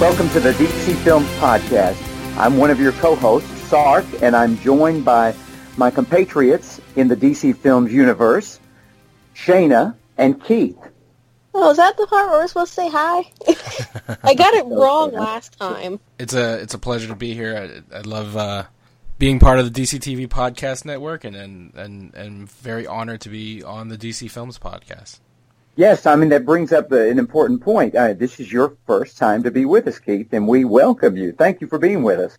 welcome to the DC Films Podcast. I'm one of your co-hosts, Sark, and I'm joined by my compatriots in the DC Films universe, Shaina and Keith. Oh, is that the part where we're supposed to say hi? I got it wrong last time. It's a it's a pleasure to be here. I, I love uh, being part of the DC TV podcast network, and and and and very honored to be on the DC Films podcast. Yes, I mean that brings up an important point. Uh, this is your first time to be with us, Keith, and we welcome you. Thank you for being with us.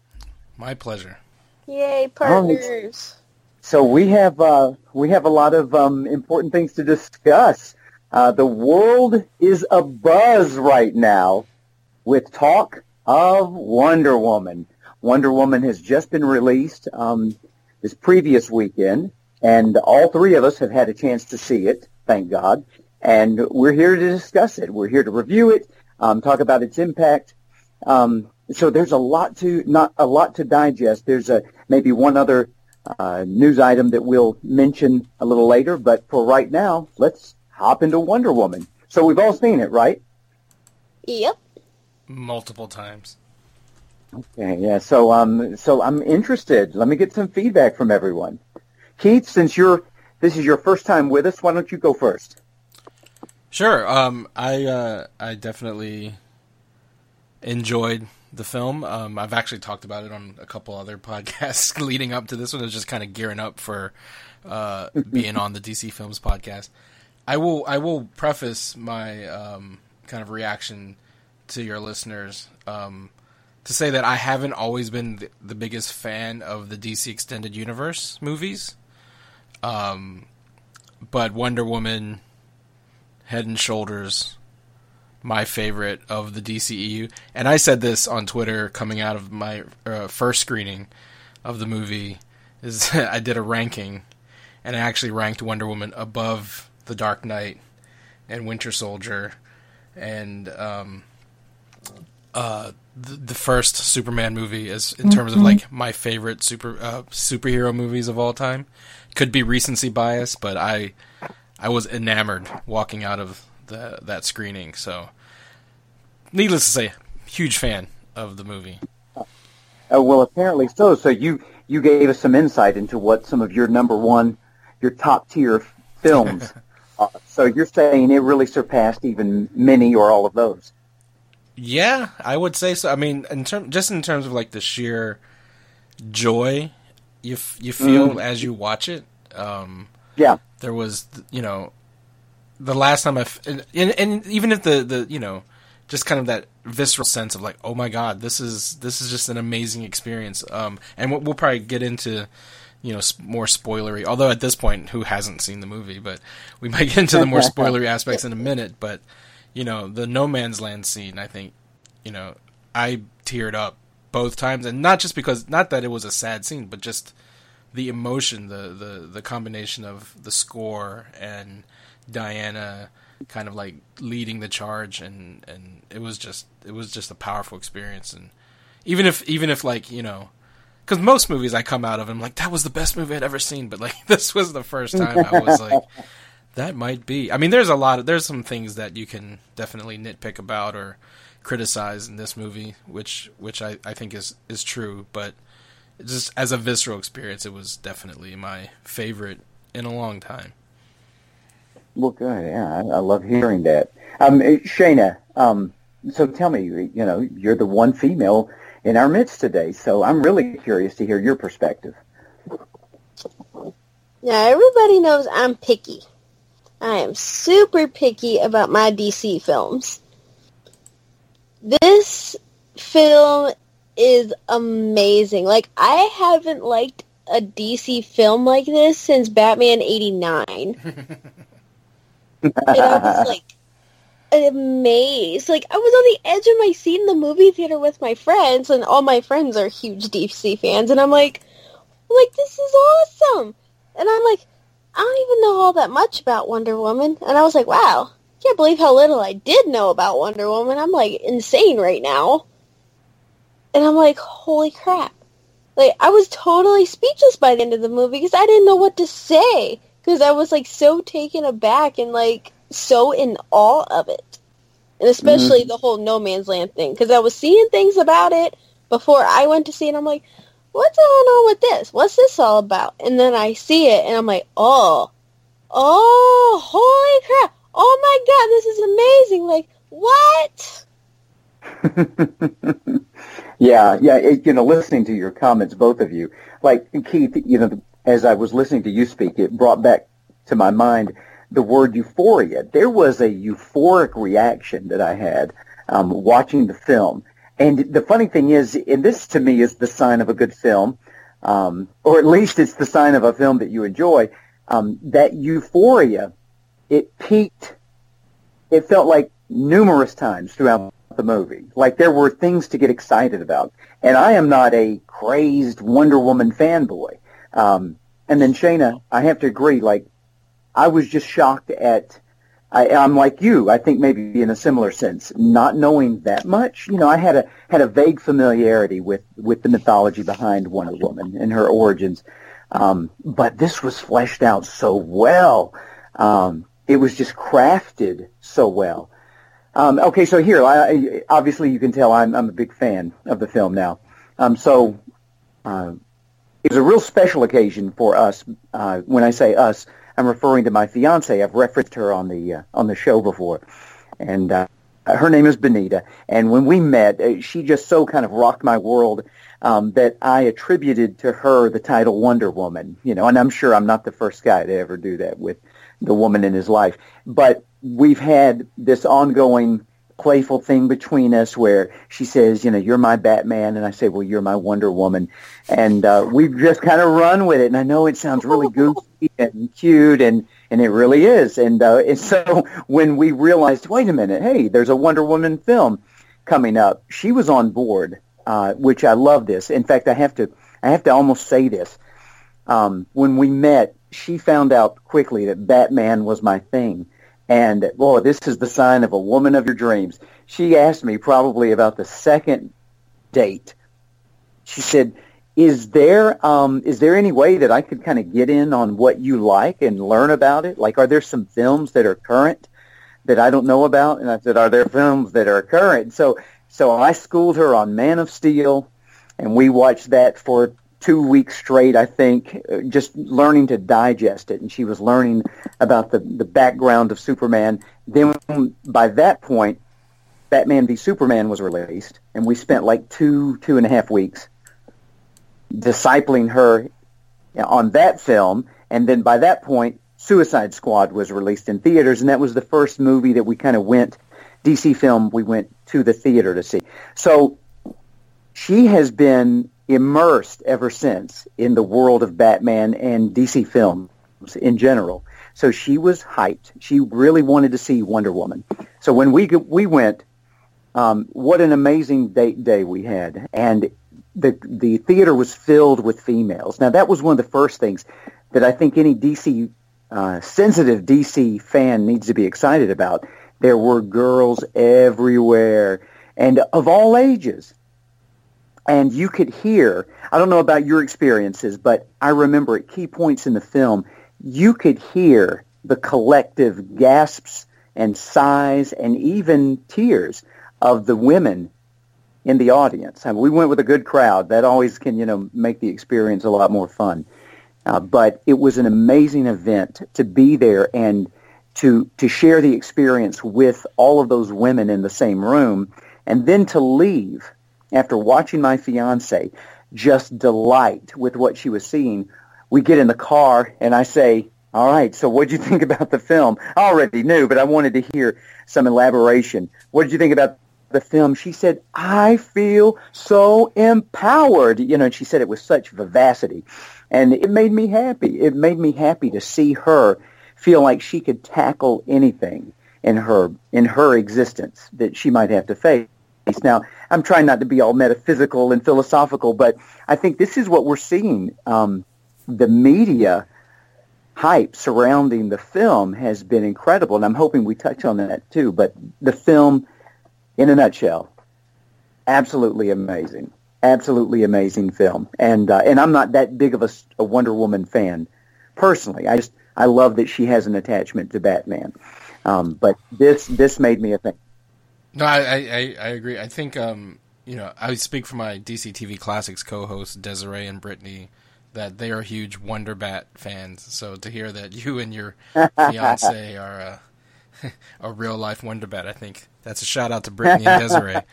My pleasure. Yay, partners! So we have uh, we have a lot of um, important things to discuss. Uh, the world is abuzz right now with talk of Wonder Woman. Wonder Woman has just been released um, this previous weekend, and all three of us have had a chance to see it. Thank God and we're here to discuss it. We're here to review it, um, talk about its impact. Um, so there's a lot to not a lot to digest. There's a maybe one other uh, news item that we'll mention a little later, but for right now, let's hop into Wonder Woman. So we've all seen it, right? Yep. Multiple times. Okay, yeah. So um, so I'm interested. Let me get some feedback from everyone. Keith, since you're this is your first time with us, why don't you go first? Sure. Um, I uh, I definitely enjoyed the film. Um, I've actually talked about it on a couple other podcasts leading up to this one. I was just kind of gearing up for uh, being on the DC Films podcast. I will I will preface my um, kind of reaction to your listeners um, to say that I haven't always been the, the, biggest fan of the DC Extended Universe movies. Um, but Wonder Woman head and shoulders my favorite of the DCEU. And I said this on Twitter coming out of my uh, first screening of the movie is I did a ranking and I actually ranked Wonder Woman above The Dark Knight and Winter Soldier and um, uh, the, the, first Superman movie as in terms of like my favorite super uh, superhero movies of all time. Could be recency bias, but I I was enamored walking out of the, that screening. So, needless to say, huge fan of the movie. Uh, well, apparently so. So you you gave us some insight into what some of your number one, your top tier films. uh, so you're saying it really surpassed even many or all of those. Yeah, I would say so. I mean, in term, just in terms of like the sheer joy you f- you feel mm. as you watch it. Um, yeah, there was, you know, the last time I, f- and, and, and even if the the you know, just kind of that visceral sense of like, oh my god, this is this is just an amazing experience. Um, and we'll, we'll probably get into you know more spoilery. Although at this point, who hasn't seen the movie? But we might get into the more spoilery aspects in a minute. But you know, the no man's land scene, I think, you know, I teared up both times, and not just because not that it was a sad scene, but just the emotion, the the the combination of the score and Diana kind of like leading the charge and and it was just it was just a powerful experience. And even if even if like you know because most movies I come out of I'm like that was the best movie I'd ever seen but like this was the first time I was like that might be. I mean there's a lot of there's some things that you can definitely nitpick about or criticize in this movie which which I, I think is is true but just as a visceral experience, it was definitely my favorite in a long time. Well, good. Yeah, I, I love hearing that. Um, eh, Shaina, um, so tell me, you know, you're the one female in our midst today, so I'm really curious to hear your perspective. Now, everybody knows I'm picky. I am super picky about my DC films. This film is amazing. Like I haven't liked a DC film like this since Batman '89. and I was like amazed. Like I was on the edge of my seat in the movie theater with my friends, and all my friends are huge DC fans, and I'm like, like this is awesome. And I'm like, I don't even know all that much about Wonder Woman, and I was like, wow, can't believe how little I did know about Wonder Woman. I'm like insane right now. And I'm like, holy crap. like I was totally speechless by the end of the movie because I didn't know what to say because I was like so taken aback and like so in awe of it, and especially mm-hmm. the whole No Man's Land thing because I was seeing things about it before I went to see it. I'm like, what's going on with this? What's this all about? And then I see it and I'm like, oh, oh, holy crap! Oh my god, this is amazing! Like what? yeah, yeah. It, you know, listening to your comments, both of you, like Keith, you know, as I was listening to you speak, it brought back to my mind the word euphoria. There was a euphoric reaction that I had um, watching the film. And the funny thing is, and this to me is the sign of a good film, um, or at least it's the sign of a film that you enjoy. Um, that euphoria, it peaked. It felt like numerous times throughout the movie. Like there were things to get excited about. And I am not a crazed Wonder Woman fanboy. Um, and then Shaina, I have to agree, like I was just shocked at, I, I'm like you, I think maybe in a similar sense, not knowing that much. You know, I had a, had a vague familiarity with, with the mythology behind Wonder Woman and her origins. Um, but this was fleshed out so well. Um, it was just crafted so well. Um, okay, so here, I, obviously you can tell I'm, I'm a big fan of the film now. Um, so uh, it was a real special occasion for us. Uh, when I say us, I'm referring to my fiance. I've referenced her on the uh, on the show before, and uh, her name is Benita. And when we met, uh, she just so kind of rocked my world um, that I attributed to her the title Wonder Woman. You know, and I'm sure I'm not the first guy to ever do that with the woman in his life, but we've had this ongoing playful thing between us where she says, you know, you're my Batman, and I say, well, you're my Wonder Woman, and uh, we've just kind of run with it. And I know it sounds really goofy and cute, and and it really is. And, uh, and so when we realized, wait a minute, hey, there's a Wonder Woman film coming up, she was on board, uh, which I love this. In fact, I have to I have to almost say this. Um, when we met, she found out quickly that Batman was my thing and boy, this is the sign of a woman of your dreams. She asked me probably about the second date. She said, "Is there um, is there any way that I could kind of get in on what you like and learn about it? Like, are there some films that are current that I don't know about?" And I said, "Are there films that are current?" So so I schooled her on Man of Steel, and we watched that for two weeks straight, I think, uh, just learning to digest it. And she was learning about the, the background of Superman. Then by that point, Batman v Superman was released, and we spent like two, two and a half weeks discipling her on that film. And then by that point, Suicide Squad was released in theaters, and that was the first movie that we kind of went, DC film, we went to the theater to see. So she has been immersed ever since in the world of Batman and DC films in general. So she was hyped. She really wanted to see Wonder Woman. So when we we went, um, what an amazing date day we had, and the the theater was filled with females. Now that was one of the first things that I think any DC uh, sensitive DC fan needs to be excited about. There were girls everywhere, and of all ages and you could hear, I don't know about your experiences, but I remember at key points in the film, you could hear the collective gasps and sighs and even tears of the women in the audience. I mean, we went with a good crowd. That always can, you know, make the experience a lot more fun. Uh, but it was an amazing event to be there and to to share the experience with all of those women in the same room, and then to leave after watching my fiance just delight with what she was seeing, we get in the car and I say, all right, so what did you think about the film? I already knew, but I wanted to hear some elaboration. What did you think about the film? She said, I feel so empowered. You know, and she said it with such vivacity. And it made me happy. It made me happy to see her feel like she could tackle anything in her in her existence that she might have to face. Now, I'm trying not to be all metaphysical and philosophical, but I think this is what we're seeing. Um, the media hype surrounding the film has been incredible, and I'm hoping we touch on that too. But the film, in a nutshell, absolutely amazing. absolutely amazing film. And uh, and I'm not that big of a, a Wonder Woman fan personally. I just I love that she has an attachment to Batman. Um, but this this made me a thing. No, I, I, I agree. I think um, you know I speak for my DC TV Classics co-hosts Desiree and Brittany that they are huge Wonder Bat fans. So to hear that you and your fiance are uh, a real life Wonder Bat, I think that's a shout out to Brittany and Desiree.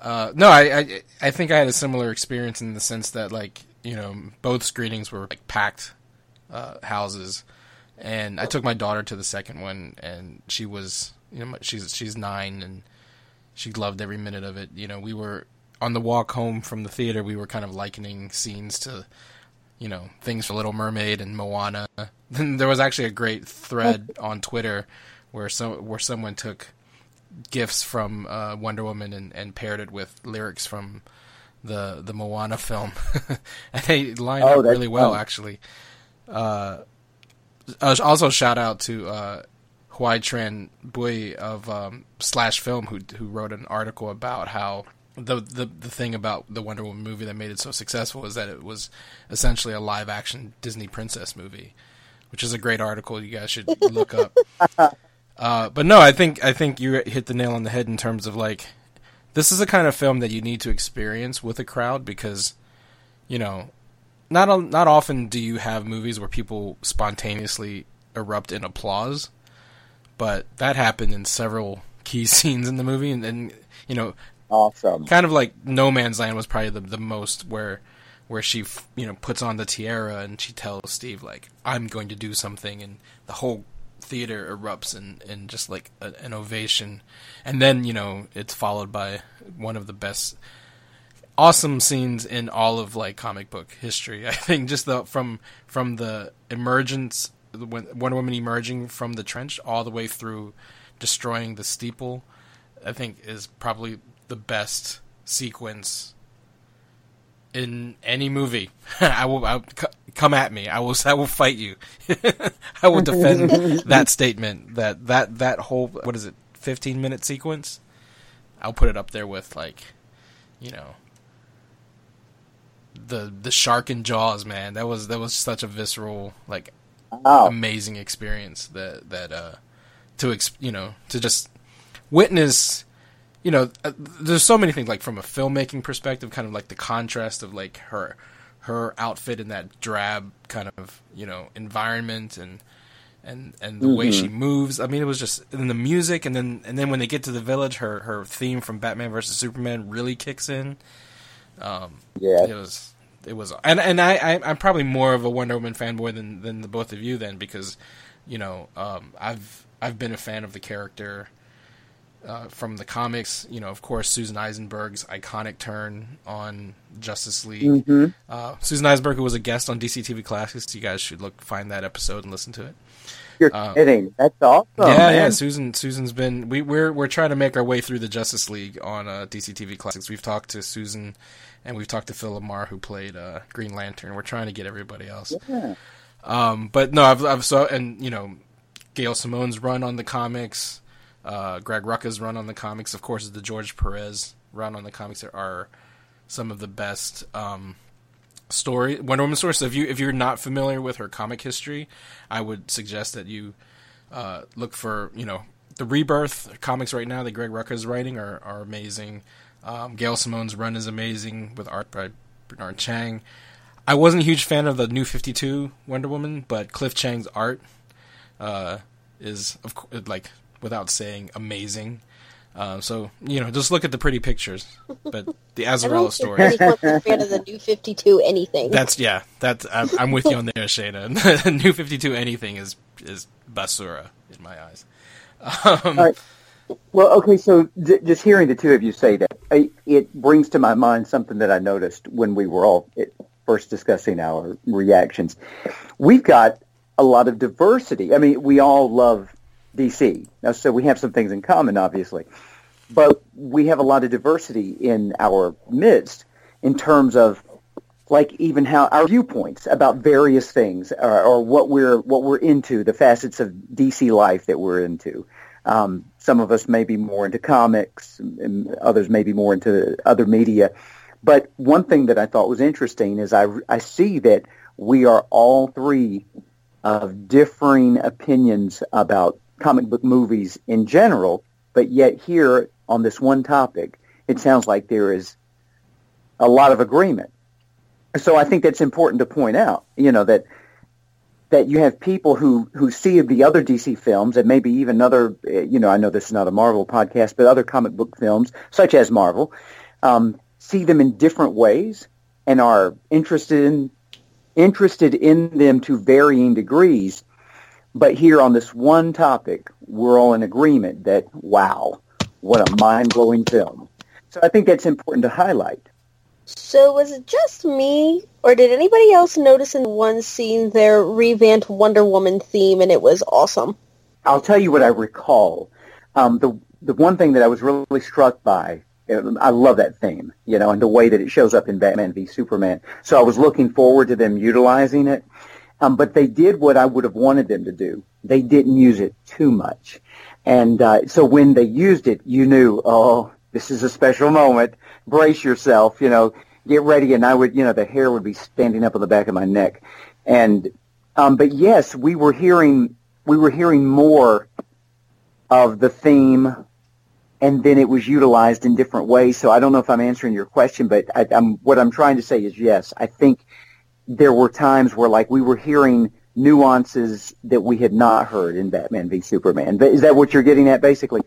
Uh, no, I, I I think I had a similar experience in the sense that like you know both screenings were like packed uh, houses, and I took my daughter to the second one, and she was you know she's she's nine and she loved every minute of it. You know, we were on the walk home from the theater. We were kind of likening scenes to you know things for Little Mermaid and Moana. Then there was actually a great thread on Twitter where some where someone took gifts from uh, Wonder Woman and, and paired it with lyrics from the the Moana film, and they line Oh, up really well fun. actually. Uh, uh, also, shout out to uh, Hoai-Tran Bui of um, Slash Film who who wrote an article about how the, the the thing about the Wonder Woman movie that made it so successful is that it was essentially a live action Disney princess movie, which is a great article you guys should look up. Uh, but no, I think I think you hit the nail on the head in terms of like this is a kind of film that you need to experience with a crowd because you know not not often do you have movies where people spontaneously erupt in applause, but that happened in several key scenes in the movie, and, and you know Awesome. kind of like No Man's Land was probably the the most where where she you know puts on the tiara and she tells Steve like I'm going to do something and the whole theater erupts in in just like a, an ovation and then you know it's followed by one of the best awesome scenes in all of like comic book history I think just the from from the emergence Wonder Woman emerging from the trench all the way through destroying the steeple I think is probably the best sequence in any movie. I will, I come at me. I will I will fight you. I will defend that statement that that that whole what is it 15 minute sequence? I'll put it up there with like you know the the shark and jaws man. That was that was such a visceral like Wow. amazing experience that that uh to ex- you know to just witness you know uh, there's so many things like from a filmmaking perspective kind of like the contrast of like her her outfit in that drab kind of you know environment and and and the way she moves i mean it was just and the music and then and then when they get to the village her her theme from batman versus superman really kicks in um Yeah. it was it was and and I, I I'm probably more of a Wonder Woman fanboy than than the both of you then because you know um, I've I've been a fan of the character uh, from the comics. You know of course Susan Eisenberg's iconic turn on Justice League. Mm-hmm. uh, Susan Eisenberg who was a guest on DC TV Classics you guys should look find that episode and listen to it You're Uh, kidding. That's awesome. yeah, yeah. Susan, Susan's been. We, we're we're trying to make our way through the Justice League on uh, DC TV Classics. We've talked to Susan, and we've talked to Phil LaMarr, who played uh, Green Lantern. We're trying to get everybody else. Yeah. Um, but no, I've, I've so and you know, Gail Simone's run on the comics, uh, Greg Rucka's run on the comics. Of course, the George Perez run on the comics are, are some of the best um, story Wonder Woman story. So if you if you're not familiar with her comic history, I would suggest that you uh, look for you know the Rebirth comics right now that Greg Rucka is writing are are amazing. Um, Gail Simone's run is amazing with art by Bernard Chang. I wasn't a huge fan of the New Fifty Two Wonder Woman, but Cliff Chiang's art uh, is of course like without saying amazing. Uh, so you know, just look at the pretty pictures. But the I Azzarello story. think fan of the new 52 anything. That's yeah. That's I'm, I'm with you on there, Shaina. New Fifty Two anything is is basura in my eyes. Um, All right. Well, okay, so j- just hearing the two of you say that, I, it brings to my mind something that I noticed when we were all at first discussing our reactions. We've got a lot of diversity. I mean, we all love DC, now, so we have some things in common, obviously, but we have a lot of diversity in our midst in terms of like even how our viewpoints about various things or, or what we're what we're into, the facets of DC life that we're into. Um, some of us may be more into comics, and others may be more into other media. But one thing that I thought was interesting is I, I see that we are all three of differing opinions about comic book movies in general, but yet here on this one topic, it sounds like there is a lot of agreement. So I think that's important to point out, you know, that that you have people who, who see the other DC films and maybe even other, you know, I know this is not a Marvel podcast, but other comic book films, such as Marvel, um, see them in different ways and are interested in interested in them to varying degrees. But here on this one topic, we're all in agreement that, wow, what a mind-blowing film. So I think that's important to highlight. So was it just me, or did anybody else notice in one scene their revamped Wonder Woman theme and it was awesome? I'll tell you what I recall. Um, the the one thing that I was really struck by, um, I love that theme, you know, and the way that it shows up in Batman v Superman. So I was looking forward to them utilizing it. Um, but they did what I would have wanted them to do. They didn't use it too much. And uh, so when they used it, you knew, oh, this is a special moment. Brace yourself, you know, get ready. And I would, you know, the hair would be standing up on the back of my neck. And, um, but yes, we were hearing, we were hearing more of the theme and then it was utilized in different ways. So I don't know if I'm answering your question, but I, I'm, what I'm trying to say is yes, I think there were times where like we were hearing nuances that we had not heard in Batman v Superman. Is that what you're getting at, basically?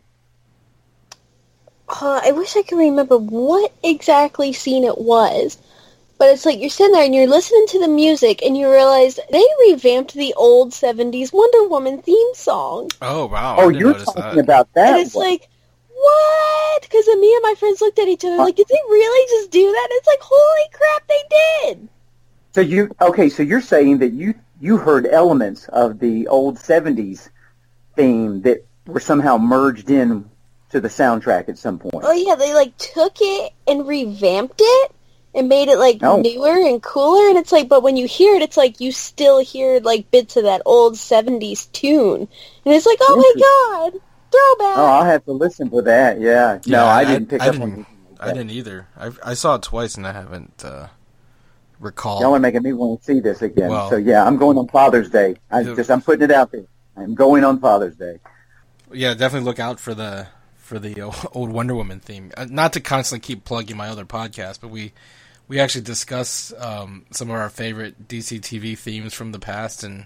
Uh, I wish I could remember what exactly scene it was. But it's like you're sitting there and you're listening to the music and you realize they revamped the old 70s Wonder Woman theme song. Oh, wow. Oh, you're talking that. about that. And it's one. like, what? Because me and my friends looked at each other like, did they really just do that? And it's like, holy crap, they did. So you, okay, so you're saying that you you heard elements of the old 70s theme that were somehow merged in to the soundtrack at some point. Oh yeah, they like took it and revamped it and made it like oh. newer and cooler and it's like but when you hear it it's like you still hear like bits of that old 70s tune. And it's like, "Oh my god, throwback." Oh, I'll have to listen to that. Yeah. yeah no, I, I didn't pick I up didn't, on I didn't either. I I saw it twice and I haven't uh recall. Y'all are making me want to see this again. Well, so yeah, I'm going on Father's Day. I the, just I'm putting it out there. I'm going on Father's Day. Yeah, definitely look out for the for the old Wonder Woman theme. Uh, not to constantly keep plugging my other podcast, but we we actually discuss um, some of our favorite DC TV themes from the past, and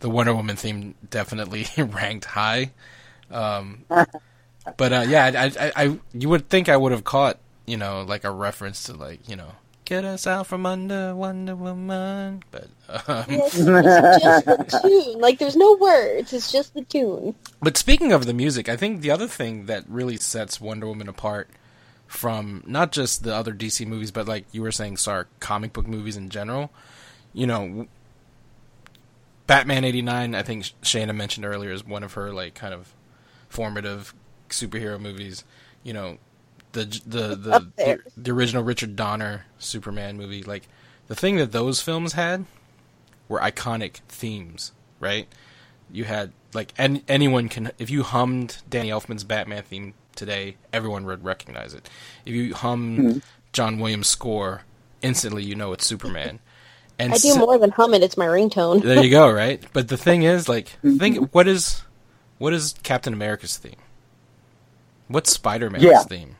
the Wonder Woman theme definitely ranked high. Um, but uh, yeah, I, I, I, you would think I would have caught you know like a reference to like you know get us out from under Wonder Woman. But um, it's just the tune. Like there's no words. It's just the tune. But speaking of the music, I think the other thing that really sets Wonder Woman apart from not just the other DC movies, but like you were saying, sorry, comic book movies in general. You know, Batman '89. I think Shana mentioned earlier is one of her like kind of formative superhero movies. You know, the the the, the, the original Richard Donner Superman movie, like the thing that those films had were iconic themes, right? You had like any, anyone can if you hummed Danny Elfman's Batman theme today, everyone would recognize it. If you hum mm-hmm. John Williams' score, instantly you know it's Superman. And I do so, more than hum it; it's my ringtone. there you go, right? But the thing is, like, think mm-hmm. what is what is Captain America's theme? What's Spider Man's yeah. theme?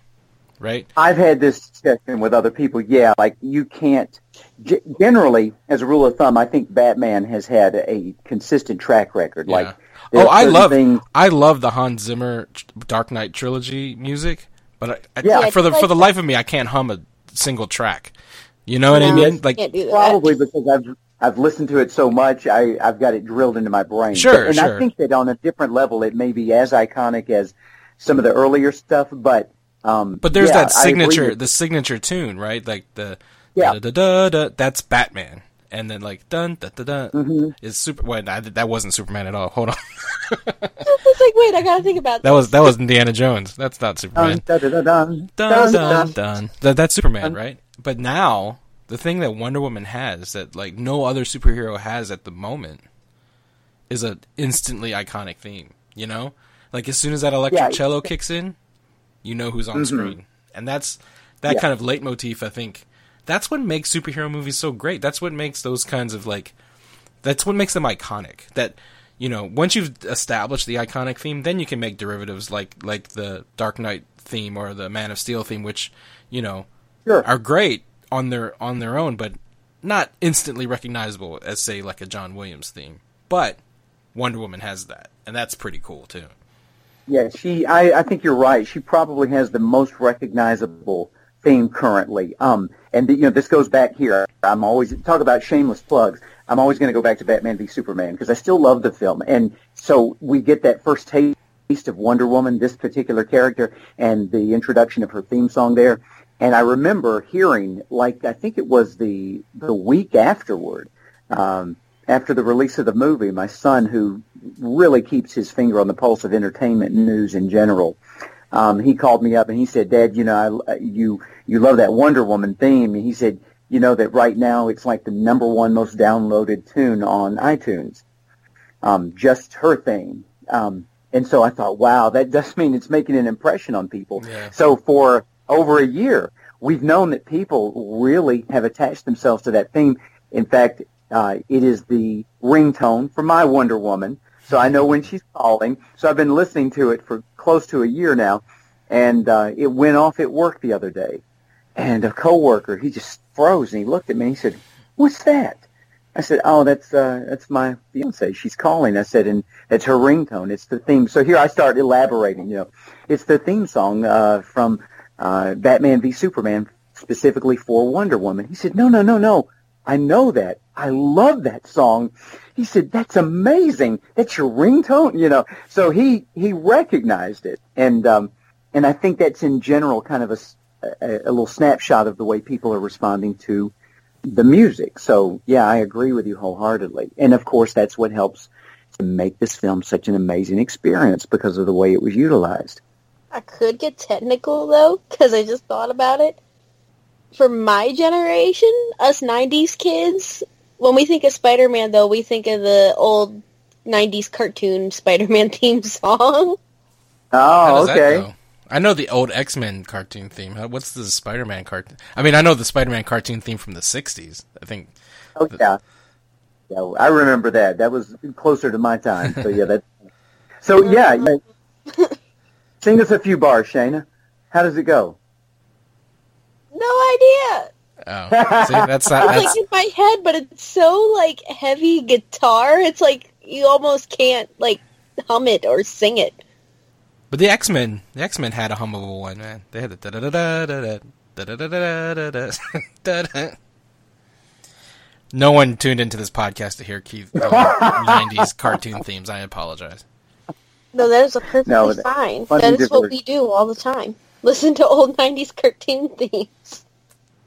Right? I've had this discussion with other people. Yeah, like you can't. G- generally, as a rule of thumb, I think Batman has had a consistent track record. Yeah. Like, oh, I love things... I love the Hans Zimmer Dark Knight trilogy music, but I, I, yeah. for the for the life of me, I can't hum a single track. You know what no, I mean? Like probably because I've I've listened to it so much, I I've got it drilled into my brain. Sure, but, and sure. I think that on a different level, it may be as iconic as some of the earlier stuff, but um, but there's yeah, that signature, the signature tune, right? Like the yeah. da, da, da, da, that's Batman, and then like dun da da da mm-hmm. is super. Wait, that wasn't Superman at all. Hold on. it's like wait, I gotta think about that. Was that was Indiana Jones? That's not Superman. Dun dun dun dun dun dun. dun. That, that's Superman, right? But now the thing that Wonder Woman has that like no other superhero has at the moment is a instantly iconic theme. You know, like as soon as that electric yeah, cello kicks in, you know who's on mm-hmm. screen, and that's that Yeah. kind of leitmotif, I think that's what makes superhero movies so great. That's what makes those kinds of like that's what makes them iconic. That you know, once you've established the iconic theme, then you can make derivatives like like the Dark Knight theme or the Man of Steel theme, which you know Sure. are great on their on their own, but not instantly recognizable as say like a John Williams theme. But Wonder Woman has that, and that's pretty cool too. Yeah, she. I, I think you're right. She probably has the most recognizable theme currently. Um, and you know, this goes back here. I'm always talk about shameless plugs. I'm always going to go back to Batman v Superman because I still love the film, and so we get that first taste of Wonder Woman, this particular character, and the introduction of her theme song there. And I remember hearing, like, I think it was the the week afterward, um, after the release of the movie, my son, who really keeps his finger on the pulse of entertainment news in general, um, he called me up and he said, "Dad, you know, I, you you love that Wonder Woman theme." And he said, "You know that right now it's like the number one most downloaded tune on iTunes, um, just her theme." Um, and so I thought, wow, that does mean it's making an impression on people. Yeah. So for over a year, we've known that people really have attached themselves to that theme. In fact, uh, it is the ringtone for my Wonder Woman. So I know when she's calling. So I've been listening to it for close to a year now, and uh, it went off at work the other day. And a coworker, he just froze and he looked at me and he said, "What's that?" I said, "Oh, that's uh, that's my fiance. She's calling." I said, "And it's her ringtone. It's the theme." So here I start elaborating. You know, it's the theme song uh, from uh, Batman v Superman, specifically for Wonder Woman. He said, "No, no, no, no. I know that. I love that song." He said, "That's amazing. That's your ringtone." You know, so he he recognized it, and um, and I think that's in general kind of a a little snapshot of the way people are responding to the music. So yeah, I agree with you wholeheartedly. And of course, that's what helps to make this film such an amazing experience because of the way it was utilized. I could get technical though, because I just thought about it. For my generation, us '90s kids, when we think of Spider-Man, though, we think of the old '90s cartoon Spider-Man theme song. Oh, How Oh, does that okay. go? I know the old X Men cartoon theme. What's the Spider Man cartoon? I mean, I know the Spider Man cartoon theme from the '60s. I think. Oh yeah. Yeah, I remember that. That was closer to my time. So yeah, that. So yeah, yeah. sing us a few bars, Shaina. How does it go? No idea. Oh, see, that's not. It's like in my head, but it's so like heavy guitar. It's like you almost can't like hum it or sing it. but the X Men, the X Men had a hummable one, man. They had the da da da da da da da da da da da da da. No one tuned into this podcast to hear Keith going '90s cartoon themes. I apologize. No, that is a perfectly No, that- fine. funny That is what different- we do all the time. Listen to old '90s cartoon themes.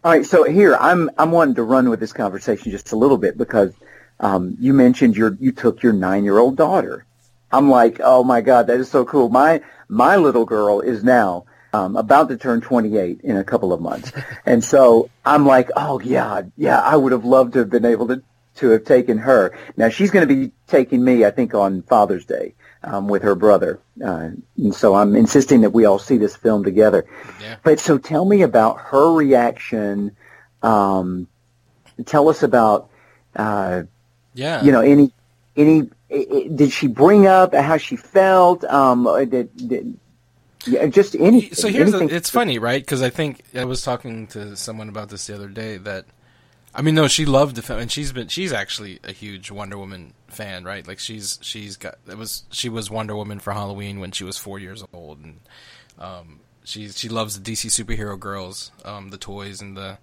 All right, so here I'm I'm wanting to run with this conversation just a little bit because um, you mentioned your you took your nine year old daughter. I'm like, oh my god, that is so cool. My my little girl is now um, about to turn 28 in a couple of months, and so I'm like, oh yeah, yeah, I would have loved to have been able to to have taken her. Now she's going to be taking me, I think, on Father's Day um, with her brother, uh, and so I'm insisting that we all see this film together. Yeah. But so tell me about her reaction. Um, tell us about, uh, Yeah. you know, any, any, did she bring up how she felt? Um, did, did yeah, just any. So here's the, it's funny, right? Because I think I was talking to someone about this the other day. That I mean, no, she loved the film, and she's been she's actually a huge Wonder Woman fan, right? Like she's she's got it was she was Wonder Woman for Halloween when she was four years old, and um, she she loves the DC superhero girls, um, the toys and the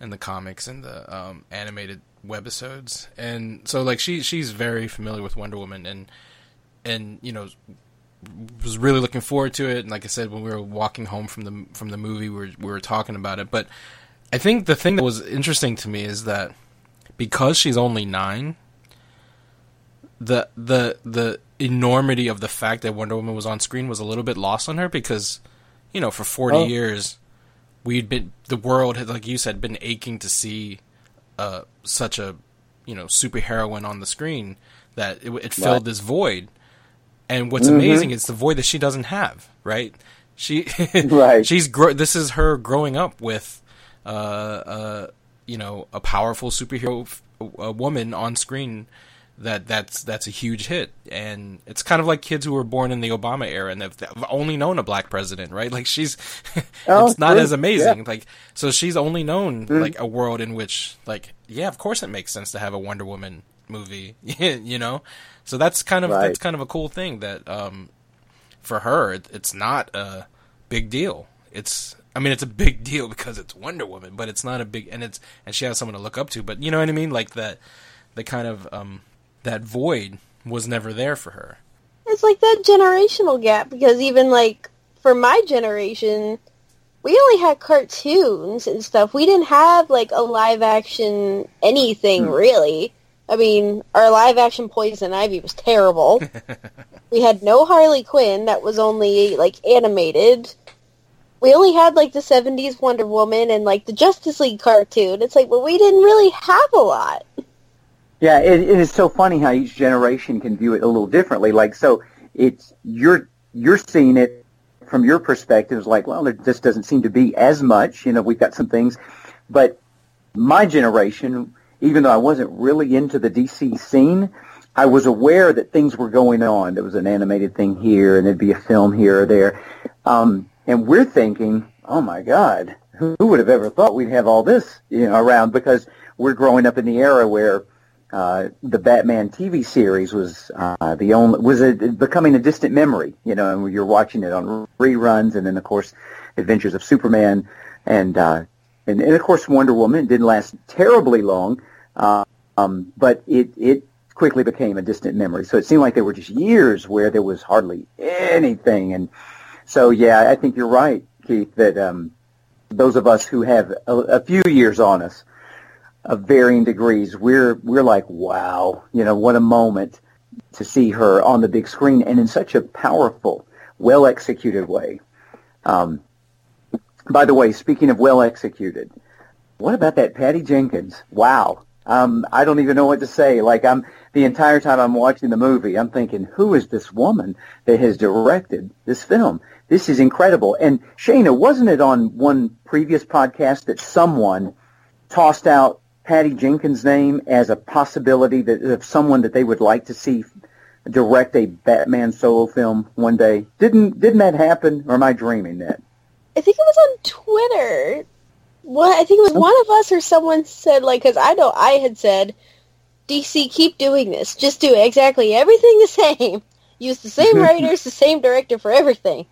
and the comics and the um, animated webisodes, and so like she she's very familiar with Wonder Woman, and and you know was really looking forward to it. And like I said, when we were walking home from the from the movie, we were, we were talking about it. But I think the thing that was interesting to me is that because she's only nine, the the the enormity of the fact that Wonder Woman was on screen was a little bit lost on her because you know for forty Oh. years we'd been the world had like you said been aching to see uh, such a you know superheroine on the screen that it, it filled Right. this void. And what's Mhm. amazing is the void that she doesn't have, right? She Right. she's gro- this is her growing up with uh uh you know a powerful superhero f- a woman on screen that that's that's a huge hit and it's kind of like kids who were born in the Obama era and they've, they've only known a black president right like she's Oh, it's not true. as amazing Yeah. like so she's only known like a world in which like yeah of course it makes sense to have a Wonder Woman movie you know so that's kind of Right. that's kind of a cool thing that um for her it, it's not a big deal it's I mean it's a big deal because it's Wonder Woman but it's not a big and it's and she has someone to look up to but you know what I mean like that the kind of um that void was never there for her It's like that generational gap because even like for my generation, we only had cartoons and stuff. We didn't have like a live action anything really. I mean, our live action Poison Ivy was terrible. we had no Harley Quinn that was only like animated. We only had like the 70s Wonder Woman and like the Justice League cartoon. It's like, well, we didn't really have a lot. Yeah, it, it is so funny how each generation can view it a little differently. Like, so it's you're you're seeing it from your perspective, It's like, well, there just doesn't seem to be as much. You know, we've got some things, but my generation, even though I wasn't really into the DC scene, I was aware that things were going on. There was an animated thing here, and there'd be a film here or there, um, and we're thinking, oh my God, who, would have ever thought we'd have all this you know, around? Because we're growing up in the era where uh, the Batman TV series was uh, the only was a, becoming a distant memory, you know, and you're watching it on reruns, and then of course, Adventures of Superman, and uh, and, and of course Wonder Woman. Didn't last terribly long, uh, um, but it it quickly became a distant memory. So it seemed like there were just years where there was hardly anything, and so yeah, I think you're right, Keith, that um, those of us who have a, a few years on us of varying degrees, we're we're like, wow, you know, what a moment to see her on the big screen and in such a powerful, well executed way. Um, by the way, speaking of well executed, what about that Patty Jenkins? Wow. Um, I don't even know what to say. Like I'm the entire time I'm watching the movie, I'm thinking, who is this woman that has directed this film? This is incredible. And Shaina, wasn't it on one previous podcast that someone tossed out Patty Jenkins' name as a possibility that of someone that they would like to see direct a Batman solo film one day? Didn't didn't that happen, or am I dreaming that? I think it was on Twitter. What I think it was one of us or someone said like because I know I had said DC keep doing this, just do exactly everything the same, use the same writers, the same director for everything.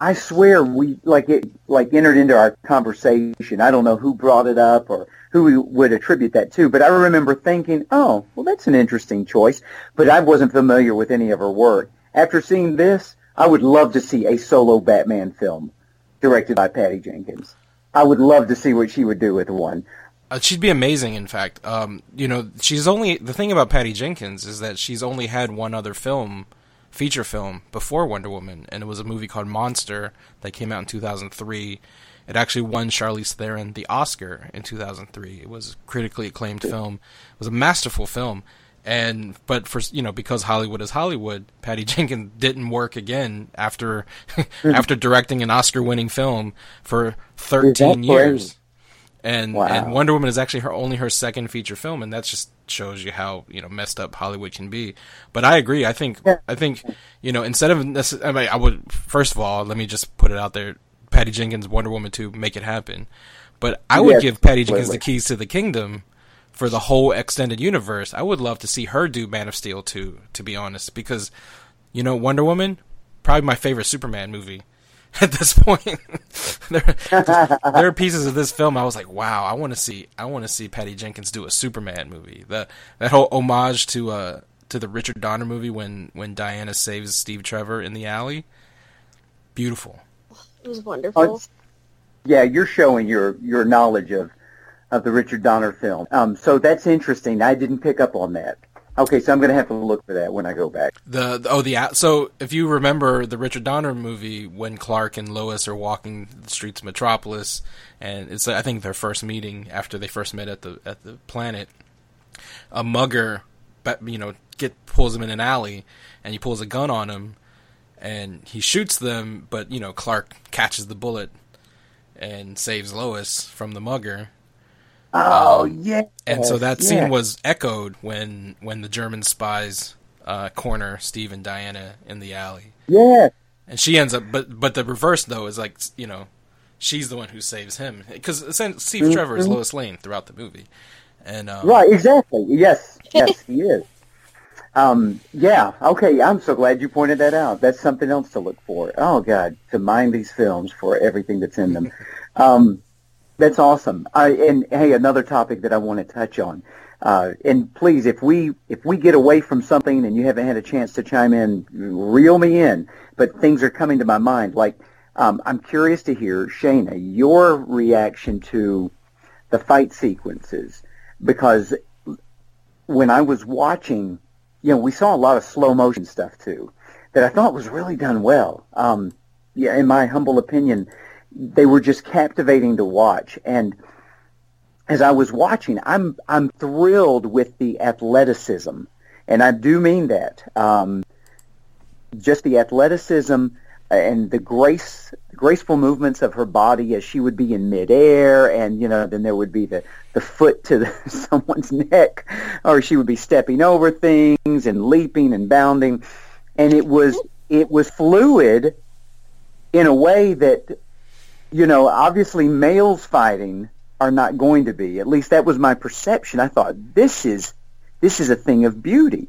I swear we like it like entered into our conversation. I don't know who brought it up or who we would attribute that to, but I remember thinking, "Oh, well that's an interesting choice," but I wasn't familiar with any of her work. After seeing this, I would love to see a solo Batman film directed by Patty Jenkins. I would love to see what she would do with one. Uh, she'd be amazing. In fact, um, you know, she's only the thing about Patty Jenkins is that she's only had one other film, feature film before Wonder Woman, and it was a movie called Monster that came out in 2003. It actually won Charlize Theron the Oscar in 2003. It was a critically acclaimed film. It was a masterful film. And but for you know because Hollywood is Hollywood, Patty Jenkins didn't work again after after directing an Oscar-winning film for 13 crazy? years and Wow. and Wonder Woman is actually her only her second feature film, and that just shows you how you know messed up Hollywood can be. But I agree. I think Yeah. I think you know instead of I, mean, I would first of all let me just put it out there: Patty Jenkins, Wonder Woman two, make it happen. But I would Yes, give Patty Jenkins the keys to the kingdom for the whole extended universe. I would love to see her do Man of Steel two, to be honest, because you know Wonder Woman, probably my favorite Superman movie at this point. there, there are pieces of this film I was like, wow, I want to see, I want to see Patty Jenkins do a Superman movie. The that whole homage to uh to the Richard Donner movie when when Diana saves Steve Trevor in the alley, beautiful. It was wonderful. Uh, yeah, you're showing your your knowledge of of the Richard Donner film. Um, so that's interesting. I didn't pick up on that. Okay, so I'm going to have to look for that when I go back. The, the oh the so if you remember the Richard Donner movie when Clark and Lois are walking the streets of Metropolis and it's I think their first meeting after they first met at the at the planet a mugger you know get pulls him in an alley and he pulls a gun on him and he shoots them, but you know Clark catches the bullet and saves Lois from the mugger. Oh um, yeah, and so that scene was echoed when when the German spies uh, corner Steve and Diana in the alley. Yeah, and she ends up, but but the reverse though is like you know she's the one who saves him because Steve mm-hmm. Trevor is Lois Lane throughout the movie, and um, right, exactly, yes, yes, he is. Um, yeah, okay, I'm so glad you pointed that out. That's something else to look for. Oh God, to mine these films for everything that's in them. Um, that's awesome. And hey, another topic that I want to touch on. Uh, and please, if we if we get away from something and you haven't had a chance to chime in, reel me in. But things are coming to my mind. Like um, I'm curious to hear Shaina your reaction to the fight sequences because when I was watching you know, we saw a lot of slow motion stuff too that I thought was really done well. Um, yeah, in my humble opinion, they were just captivating to watch. And as I was watching, I'm I'm thrilled with the athleticism, and I do mean that. Um, just the athleticism and the grace, graceful movements of her body as she would be in midair, and you know, then there would be the the foot to the, someone's neck, or she would be stepping over things and leaping and bounding, and it was it was fluid in a way that you know, obviously males fighting are not going to be. At least that was my perception. I thought this is this is a thing of beauty.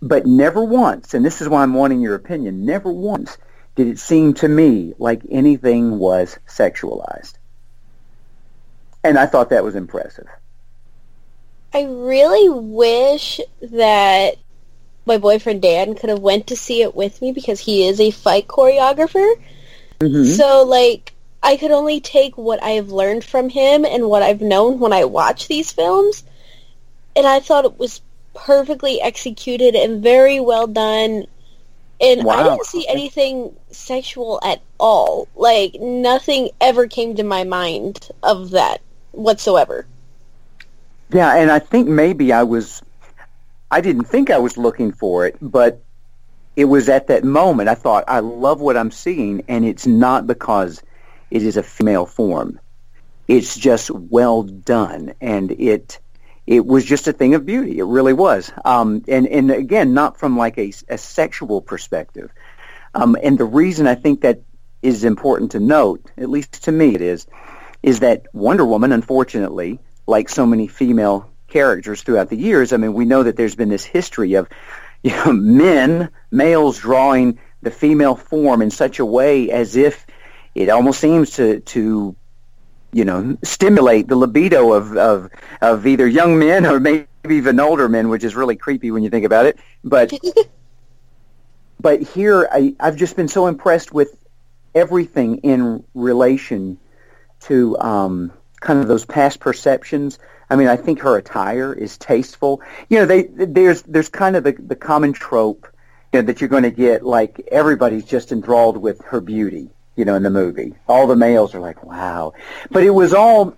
But never once, and this is why I'm wanting your opinion, never once did it seem to me like anything was sexualized. And I thought that was impressive. I really wish that my boyfriend Dan could have went to see it with me because he is a fight choreographer. Mm-hmm. So like I could only take what I've learned from him and what I've known when I watch these films. And I thought it was perfectly executed and very well done and wow. I didn't see anything sexual at all. Like nothing ever came to my mind of that whatsoever. Yeah, and I think maybe I was I didn't think I was looking for it, but it was at that moment I thought I love what I'm seeing and it's not because it is a female form. It's just well done and it it was just a thing of beauty. It really was. Um, and, and again, not from like a, a sexual perspective. Um, and the reason I think that is important to note, at least to me it is, is that Wonder Woman, unfortunately, like so many female characters throughout the years, I mean, we know that there's been this history of you know, men, males drawing the female form in such a way as if it almost seems to, to you know, stimulate the libido of, of, of either young men or maybe even older men, which is really creepy when you think about it. But, but here I, I've just been so impressed with everything in relation to um, kind of those past perceptions. I mean, I think her attire is tasteful. You know, they, there's there's kind of the, the common trope you know, that you're going to get, like everybody's just enthralled with her beauty you know, in the movie. All the males are like, wow. But it was all,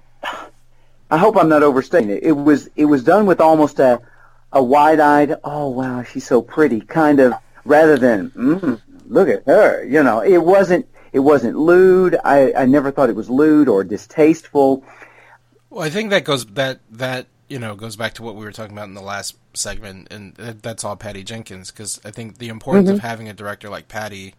I hope I'm not overstating it. It was, it was done with almost a, a wide-eyed, oh wow, she's so pretty kind of, rather than, mm, look at her, you know, it wasn't, it wasn't lewd. I, I never thought it was lewd or distasteful. Well, I think that goes, that, that, you know, goes back to what we were talking about in the last segment, and that's all Patty Jenkins, because I think the importance mm-hmm. of having a director like Patty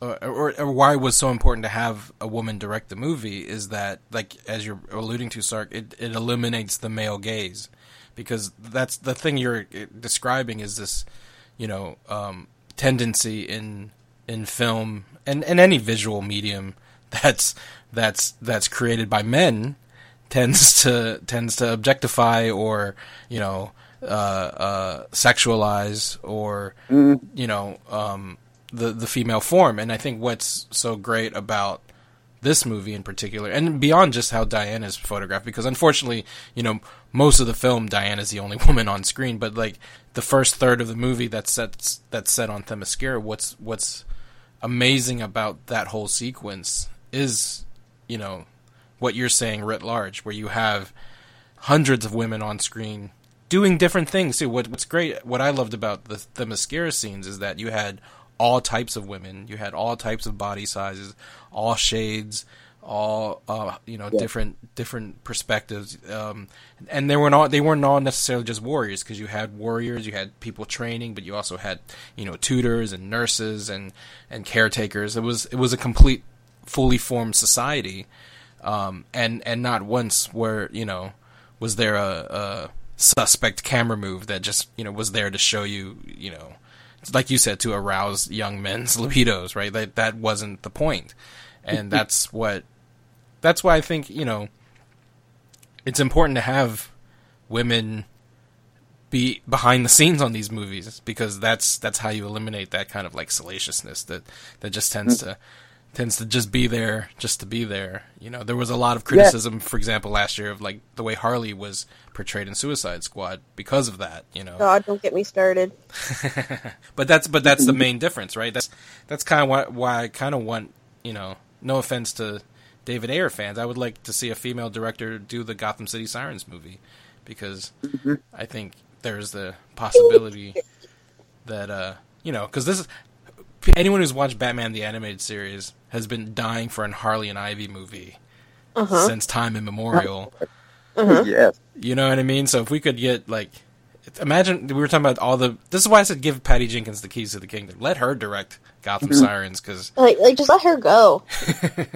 or, or, why it was so important to have a woman direct the movie is that, like as you're alluding to, Sark, it, it eliminates the male gaze because that's the thing you're uh, describing is this, you know, um, tendency in in film and, and any visual medium that's that's that's created by men tends to tends to objectify or you know uh, uh, sexualize or mm. you know um, the the female form. And I think what's so great about this movie in particular, and beyond just how Diana is photographed, because unfortunately, you know, most of the film Diana is the only woman on screen, but like the first third of the movie that's set that's set on Themyscira, what's what's amazing about that whole sequence is, you know, what you're saying writ large, where you have hundreds of women on screen doing different things too. What, what's great, what I loved about the Themyscira scenes is that you had all types of women. You had all types of body sizes, all shades, all uh, you know Yeah. different different perspectives. Um, and they were not they weren't all necessarily just warriors because you had warriors, you had people training, but you also had you know tutors and nurses and and caretakers. It was it was a complete, fully formed society. Um, and and not once where you know was there a, a suspect camera move that just you know was there to show you you know like you said to arouse young men's libidos right? That that wasn't the point. And mm-hmm. that's what that's why I think you know it's important to have women be behind the scenes on these movies because that's that's how you eliminate that kind of like salaciousness that that just tends mm-hmm. to tends to just be there just to be there. You know, there was a lot of criticism, for example, last year of like the way Harley was portrayed in Suicide Squad because of that. You know, God, don't get me started. but that's but that's the main difference, right? That's that's kind of why, why I kind of want you know. No offense to David Ayer fans, I would like to see a female director do the Gotham City Sirens movie because I think there's the possibility that uh you know because this is anyone who's watched Batman the animated series has been dying for an Harley and Ivy movie Uh-huh. since time immemorial. yes. You know what I mean? So if we could get like, imagine we were talking about all the. This is why I said give Patty Jenkins the keys to the kingdom. Let her direct Gotham Sirens because Like, like just let her go.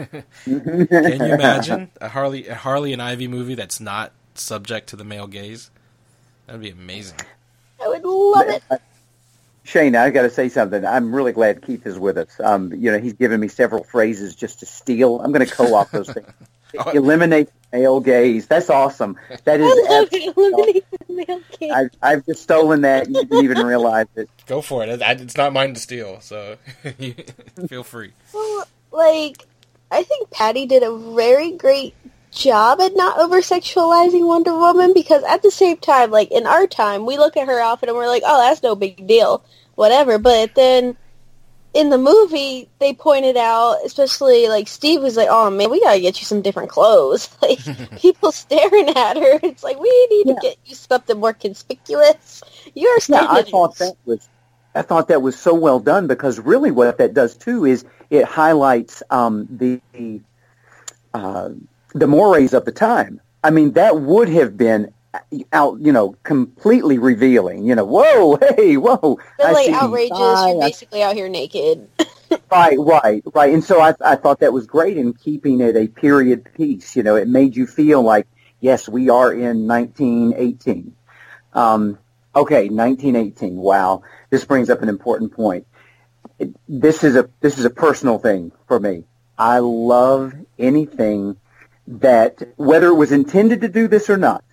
can you imagine a Harley a Harley and Ivy movie that's not subject to the male gaze? That'd be amazing. I would love it. Shaina, I've got to say something. I'm really glad Keith is with us. Um, you know, he's given me several phrases just to steal. I'm going to co-opt those things. Eliminate male gaze. That's awesome. That I is. love it. Eliminate the male gaze. I've, I've just stolen that. You didn't even realize it. Go for it. I- It's not mine to steal, so feel free. Well, like, I think Patty did a very great job at not over-sexualizing Wonder Woman because at the same time, like, in our time, we look at her outfit and we're like, oh, that's no big deal, whatever. But then in the movie, they pointed out, especially, like, Steve was like, oh, man, we gotta get you some different clothes. Like, people staring at her. It's like, we need Yeah. to get you something more conspicuous. You're Yeah, standing I thought that was. I thought that was so well done because really what that does too is it highlights um, the uh, the mores of the time. I mean, that would have been out, you know, completely revealing. You know, whoa, hey, whoa, I like, outrageous. You're basically out here naked. Right, right, right. And so I, I thought that was great in keeping it a period piece. You know, it made you feel like, yes, we are in 1918. Um, okay, 1918. Wow, this brings up an important point. It, this is a this is a personal thing for me. I love anything that, whether it was intended to do this or not,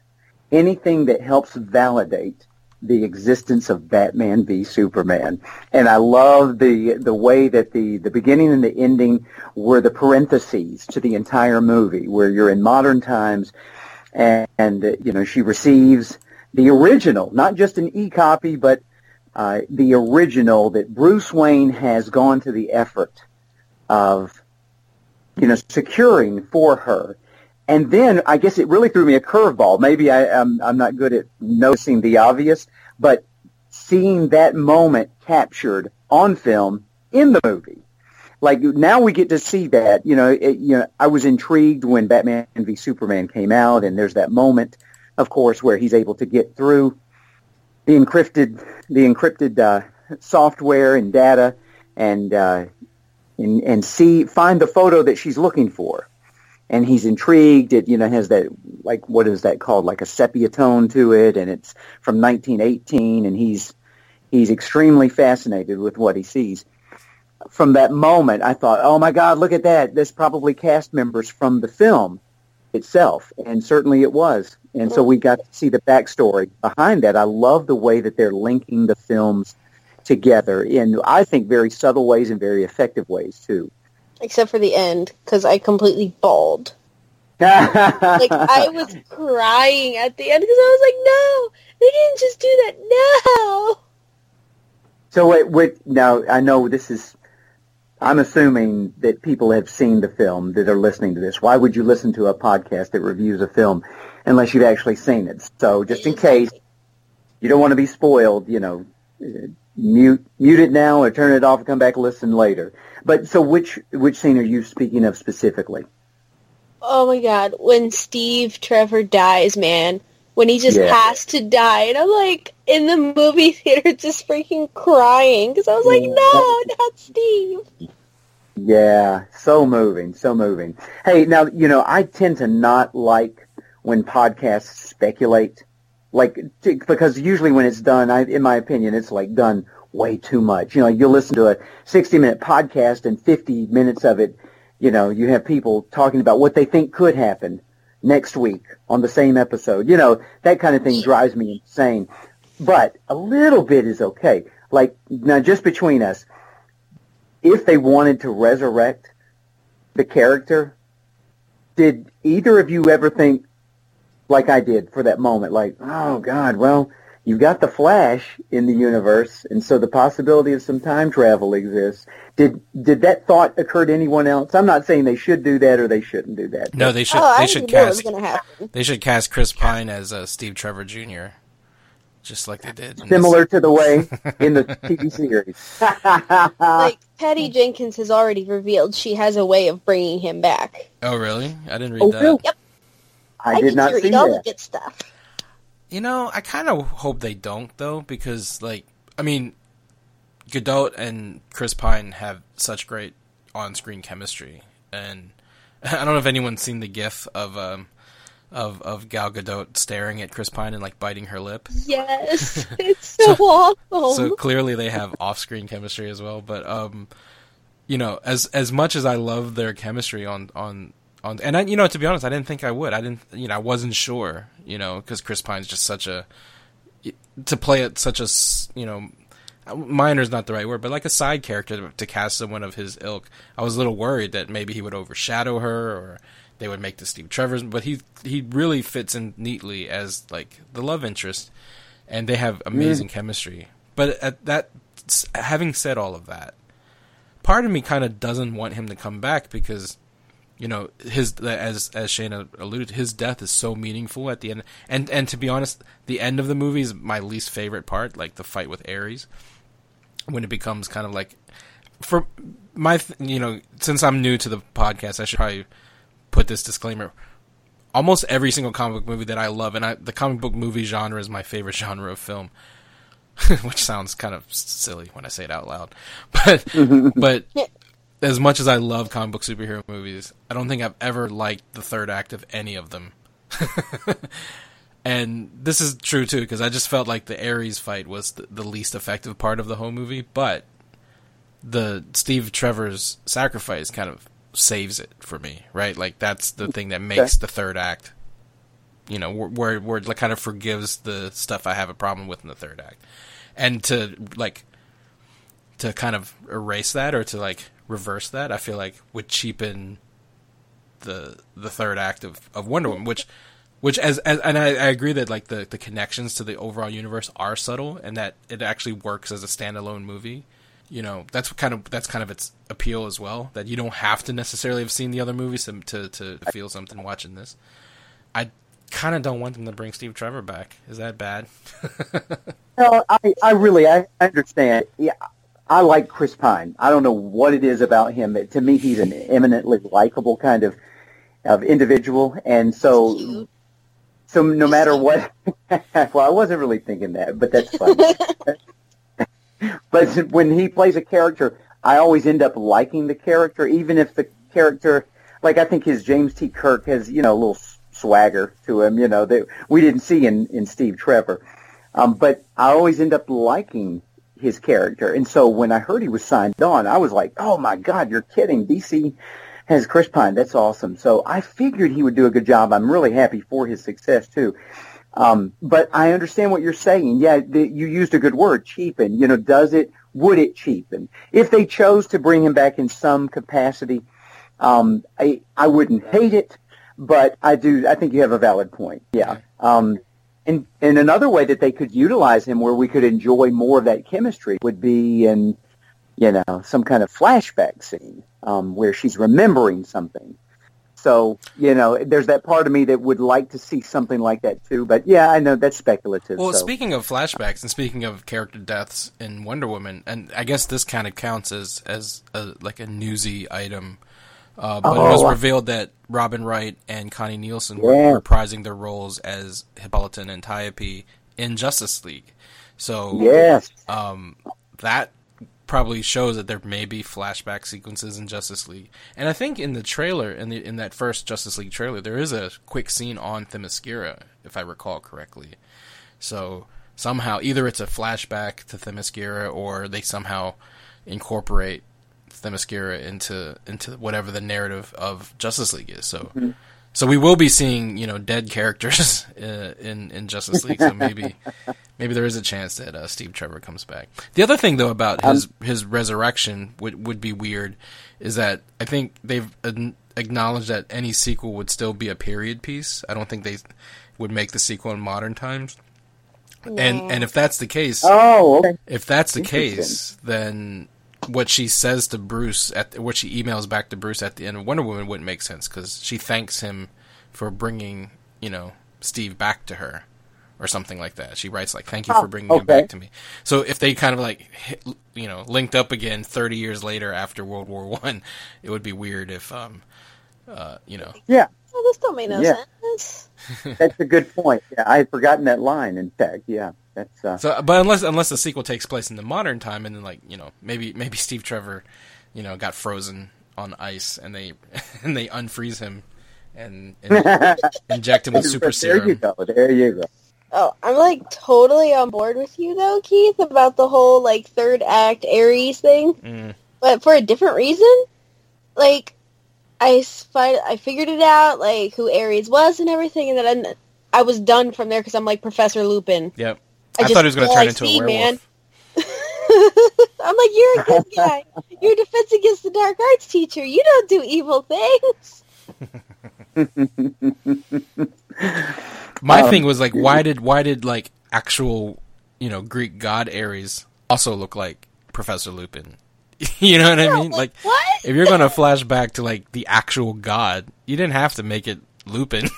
anything that helps validate the existence of Batman v Superman. And I love the the way that the the beginning and the ending were the parentheses to the entire movie, where you're in modern times, and, and you know she receives the original, not just an e copy, but uh, the original that Bruce Wayne has gone to the effort of you know securing for her. And then I guess it really threw me a curveball. Maybe I, I'm, I'm not good at noticing the obvious, but seeing that moment captured on film in the movie. Like now we get to see that, you know, it, you know, I was intrigued when Batman v Superman came out and there's that moment, of course, where he's able to get through the encrypted, the encrypted, uh, software and data and, uh, and, and see, find the photo that she's looking for and he's intrigued. It you know has that like what is that called like a sepia tone to it, and it's from 1918, and he's he's extremely fascinated with what he sees. From that moment, I thought, oh my God, look at that! There's probably cast members from the film itself, and certainly it was. And so we got to see the backstory behind that. I love the way that they're linking the films together in, I think, very subtle ways and very effective ways too. Except for the end because I completely bawled. Like I was crying at the end because I was like, no, they didn't just do that. No. So wait, wait, now I know this is. I'm assuming that people have seen the film that are listening to this. Why would you listen to a podcast that reviews a film unless you've actually seen it? So just in case you don't want to be spoiled, you know, uh, mute mute it now or turn it off and come back and listen later. But so which which scene are you speaking of specifically? Oh my god, when Steve Trevor dies, man. When he just Yeah. has to die. And I'm like, in the movie theater, just freaking crying. Because I was like, no, not Steve. Yeah, so moving, so moving. Hey, now, you know, I tend to not like when podcasts speculate, like, t- because usually when it's done, I, in my opinion, it's like done way too much. You know, you'll listen to a 60 minute podcast and 50 minutes of it, you know, you have people talking about what they think could happen next week on the same episode. You know, that kind of thing drives me insane. But a little bit is okay. Like, now just between us, if they wanted to resurrect the character, did either of you ever think, like I did for that moment, like, oh God, well, you've got the Flash in the universe, and so the possibility of some time travel exists. Did did that thought occur to anyone else? I'm not saying they should do that or they shouldn't do that. No, they should. oh, I they should didn't know it was cast. going to happen. They should cast Chris Pine as uh, Steve Trevor Jr. Just like they did. in this- Similar to the way in the TV series. like, Patty Jenkins has already revealed she has a way of bringing him back. Oh, really? I didn't read Oh, that. really? Yep. I, I did get not to read see all the that. good stuff. You know, I kind of hope they don't though, because like, I mean, Gadot and Chris Pine have such great on-screen chemistry, and I don't know if anyone's seen the GIF of um of of Gal Gadot staring at Chris Pine and like biting her lip. Yes, it's so, awful. So clearly they have off-screen chemistry as well. But um, you know, as as much as I love their chemistry on on on, and I, you know, to be honest, I didn't think I would. I didn't, you know, I wasn't sure, you know, because Chris Pine's just such a to play it such a you know. Minor is not the right word, but like a side character to, to cast someone of his ilk. I was a little worried that maybe he would overshadow her, or they would make the Steve Trevor's. But he he really fits in neatly as like the love interest, and they have mm-hmm. amazing chemistry. But at that, having said all of that, part of me kind of doesn't want him to come back because, you know, his as as Shaina alluded, his death is so meaningful at the end. And and to be honest, the end of the movie is my least favorite part, like the fight with Ares, when it becomes kind of like, for my you know, since I'm new to the podcast, I should probably put this disclaimer. Almost every single comic book movie that I love, and I, the comic book movie genre is my favorite genre of film. which sounds kind of silly when I say it out loud. But but. As much as I love comic book superhero movies, I don't think I've ever liked the third act of any of them. and this is true too because I just felt like the Ares fight was the, the least effective part of the whole movie, but the Steve Trevor's sacrifice kind of saves it for me, right? Like that's the thing that makes the third act you know, where where, where it like, kind of forgives the stuff I have a problem with in the third act, and to like to kind of erase that or to like reverse that, I feel like would cheapen the the third act of, of Wonder Woman, which which as, as and I, I agree that like the, the connections to the overall universe are subtle and that it actually works as a standalone movie. You know, that's kind of that's kind of its appeal as well. That you don't have to necessarily have seen the other movies to to, to feel something watching this. I kind of don't want them to bring Steve Trevor back. Is that bad? No, I, I really, I understand. Yeah, I like Chris Pine. I don't know what it is about him. But to me, he's an eminently likable kind of of individual, and so so no matter what. well, I wasn't really thinking that, but that's fine. but when he plays a character, I always end up liking the character, even if the character, like I think his James T. Kirk has, you know, a little swagger to him, you know, that we didn't see in in Steve Trevor. Um, but I always end up liking his character. And so when I heard he was signed on, I was like, oh my God, you're kidding. DC has Chris Pine. That's awesome. So I figured he would do a good job. I'm really happy for his success too. Um, but I understand what you're saying. Yeah, the, you used a good word, cheapen. You know, does it, would it cheapen? If they chose to bring him back in some capacity, um, I, I wouldn't hate it, but I do, I think you have a valid point. Yeah. Um, and, and another way that they could utilize him where we could enjoy more of that chemistry would be in, you know, some kind of flashback scene, um, where she's remembering something. So, you know, there's that part of me that would like to see something like that too. But yeah, I know that's speculative. Well, so. speaking of flashbacks and speaking of character deaths in Wonder Woman, and I guess this kind of counts as as a, like a newsy item. Uh, but it was Oh. revealed that Robin Wright and Connie Nielsen Yeah. were reprising their roles as Hippolyta and Antiope in Justice League. So yes. um, that probably shows that there may be flashback sequences in Justice League. And I think in the trailer, in the in that first Justice League trailer, there is a quick scene on Themyscira, if I recall correctly. So somehow, either it's a flashback to Themyscira, or they somehow incorporate Themyscira into into whatever the narrative of Justice League is. So. So we will be seeing, you know, dead characters uh, in in Justice League. So maybe maybe there is a chance that uh, Steve Trevor comes back. The other thing, though, about his his resurrection would would be weird is that I think they've acknowledged that any sequel would still be a period piece. I don't think they would make the sequel in modern times. And and if that's the case, Oh, okay. if that's the case, then what she says to Bruce at what she emails back to Bruce at the end of Wonder Woman wouldn't make sense because she thanks him for bringing you know Steve back to her or something like that. She writes like "Thank you Oh, for bringing him okay. back to me." So if they kind of like hit, you know linked up again thirty years later after World War One, it would be weird if um uh you know Yeah, Oh, this don't make no Yeah. sense. that's a good point. Yeah, I had forgotten that line. In fact, yeah, that's uh, So, but unless unless the sequel takes place in the modern time, and then like you know maybe maybe Steve Trevor, you know, got frozen on ice, and they and they unfreeze him, and, and inject him with super there you serum. go. There you go. Oh, I'm like totally on board with you though, Keith, about the whole like third act Ares thing, Mm. but for a different reason. Like, I fi- I figured it out, like who Ares was and everything, and then I, I was done from there because I'm like Professor Lupin. Yep, I I, just- thought he was going to turn I into see, a werewolf. man. I'm like, you're a good guy. You're a defense against the dark arts teacher. You don't do evil things. My Um, thing was like, why did why did like actual you know Greek god Ares also look like Professor Lupin? you know what I mean? Like, what? if you're going to flash back to like the actual god, you didn't have to make it Lupin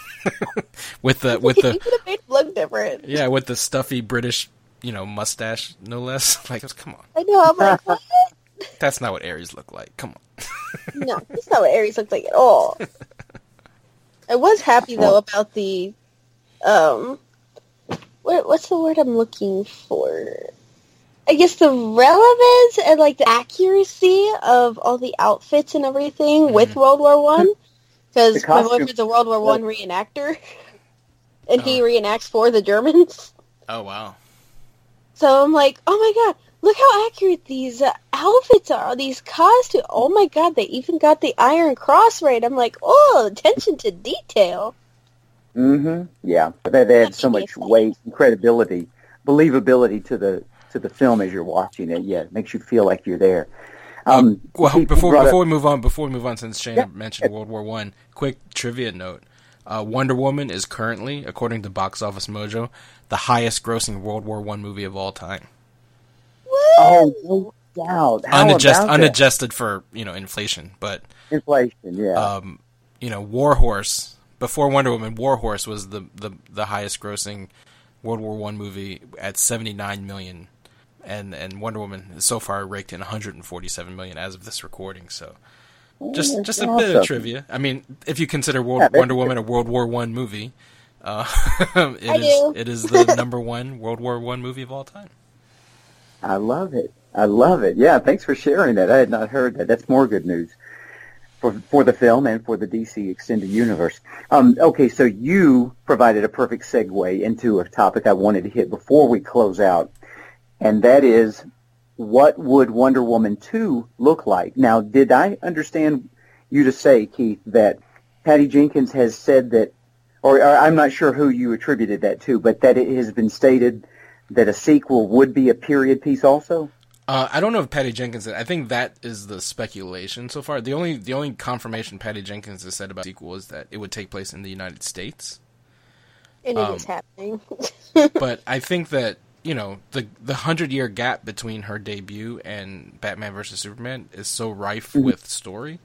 with the with the could have made him look different. Yeah, with the stuffy British, you know, mustache, no less. Like, come on, I know. I'm like, what? that's not what Ares looked like. Come on. No, that's not what Ares looked like at all. I was happy though about the, um, what what's the word I'm looking for? I guess the relevance and like the accuracy of all the outfits and everything with World War One, because The my costume- boyfriend's a World War One reenactor, and he reenacts for the Germans. Oh wow. So I'm like, oh my god, look how accurate these uh, outfits are. These costumes. Oh my god, they even got the Iron Cross right. I'm like, oh, attention to detail. Mm-hmm. Yeah, but they, they had so much weight, and credibility, believability to the to the film as you're watching it. Yeah, it makes you feel like you're there. Um, Well, Keith, you before up- before we move on, before we move on, since Shaina Yeah. mentioned World War One, quick trivia note: uh, Wonder Woman is currently, according to Box Office Mojo, the highest-grossing World War One movie of all time, oh, no doubt. How unadjusted, that? unadjusted for you know inflation, but inflation? Yeah, um, you know, War Horse before Wonder Woman, War Horse was the the, the highest grossing World War One movie at seventy nine million, and and Wonder Woman is so far raked in one hundred and forty seven million as of this recording. So just that's just a bit of trivia. I mean, if you consider World, Yeah, Wonder Woman a World War One movie. Uh, it I is it is the number one World War One movie of all time. I love it. I love it. Yeah, thanks for sharing that. I had not heard that. That's more good news for for the film and for the DC extended universe. Um, okay, so you provided a perfect segue into a topic I wanted to hit before we close out, and that is what would Wonder Woman 2 look like? Now, did I understand you to say, Keith, that Patty Jenkins has said that, or, or I'm not sure who you attributed that to, but that it has been stated that a sequel would be a period piece also? Uh, I don't know if Patty Jenkins. Said, I think that is the speculation so far. The only the only confirmation Patty Jenkins has said about the sequel is that it would take place in the United States. And it is Um, happening. but I think that you know the the hundred year gap between her debut and Batman versus Superman is so rife with story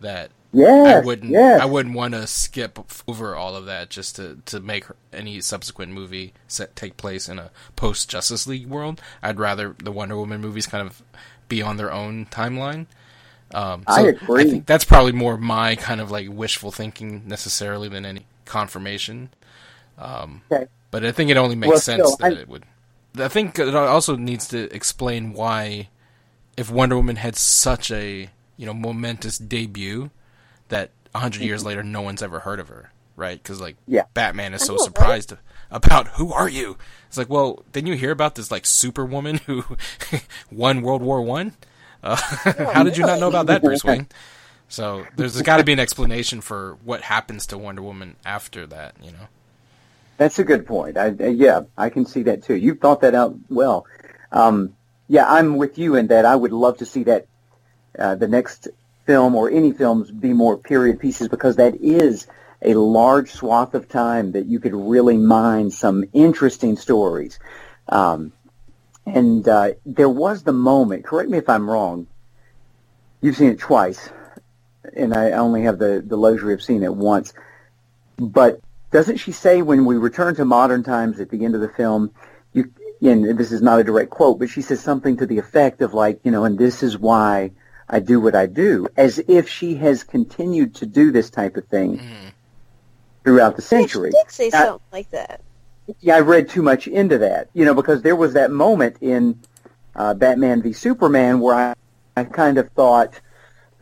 that Yes, I wouldn't. yes. I wouldn't want to skip over all of that just to to make any subsequent movie set take place in a post Justice League world. I'd rather the Wonder Woman movies kind of be on their own timeline. Um, I so agree. think that's probably more my kind of like wishful thinking necessarily than any confirmation. Um, Okay. But I think it only makes Well, sense that I- it would. I think it also needs to explain why, if Wonder Woman had such a you know momentous debut, that a 100 years later no one's ever heard of her, right? Because like Yeah. Batman is so know, right? surprised about who are you? It's like, well, didn't you hear about this like Superwoman who won World War One? Uh, how did you not know about that, Bruce Wayne? So there's got to be an explanation for what happens to Wonder Woman after that, you know. That's a good point. I, yeah, I can see that too. You've thought that out well. Um, yeah, I'm with you in that. I would love to see that uh, the next film or any films be more period pieces because that is a large swath of time that you could really mine some interesting stories. Um, and uh, there was the moment. Correct me if I'm wrong. You've seen it twice, and I only have the the luxury of seeing it once. But doesn't she say when we return to modern times at the end of the film, you and this is not a direct quote, but she says something to the effect of like, you know, and this is why I do what I do, as if she has continued to do this type of thing throughout the Yeah, she century. did say Now- something like that. Yeah, I read too much into that, you know, because there was that moment in uh, Batman v Superman where I, I kind of thought,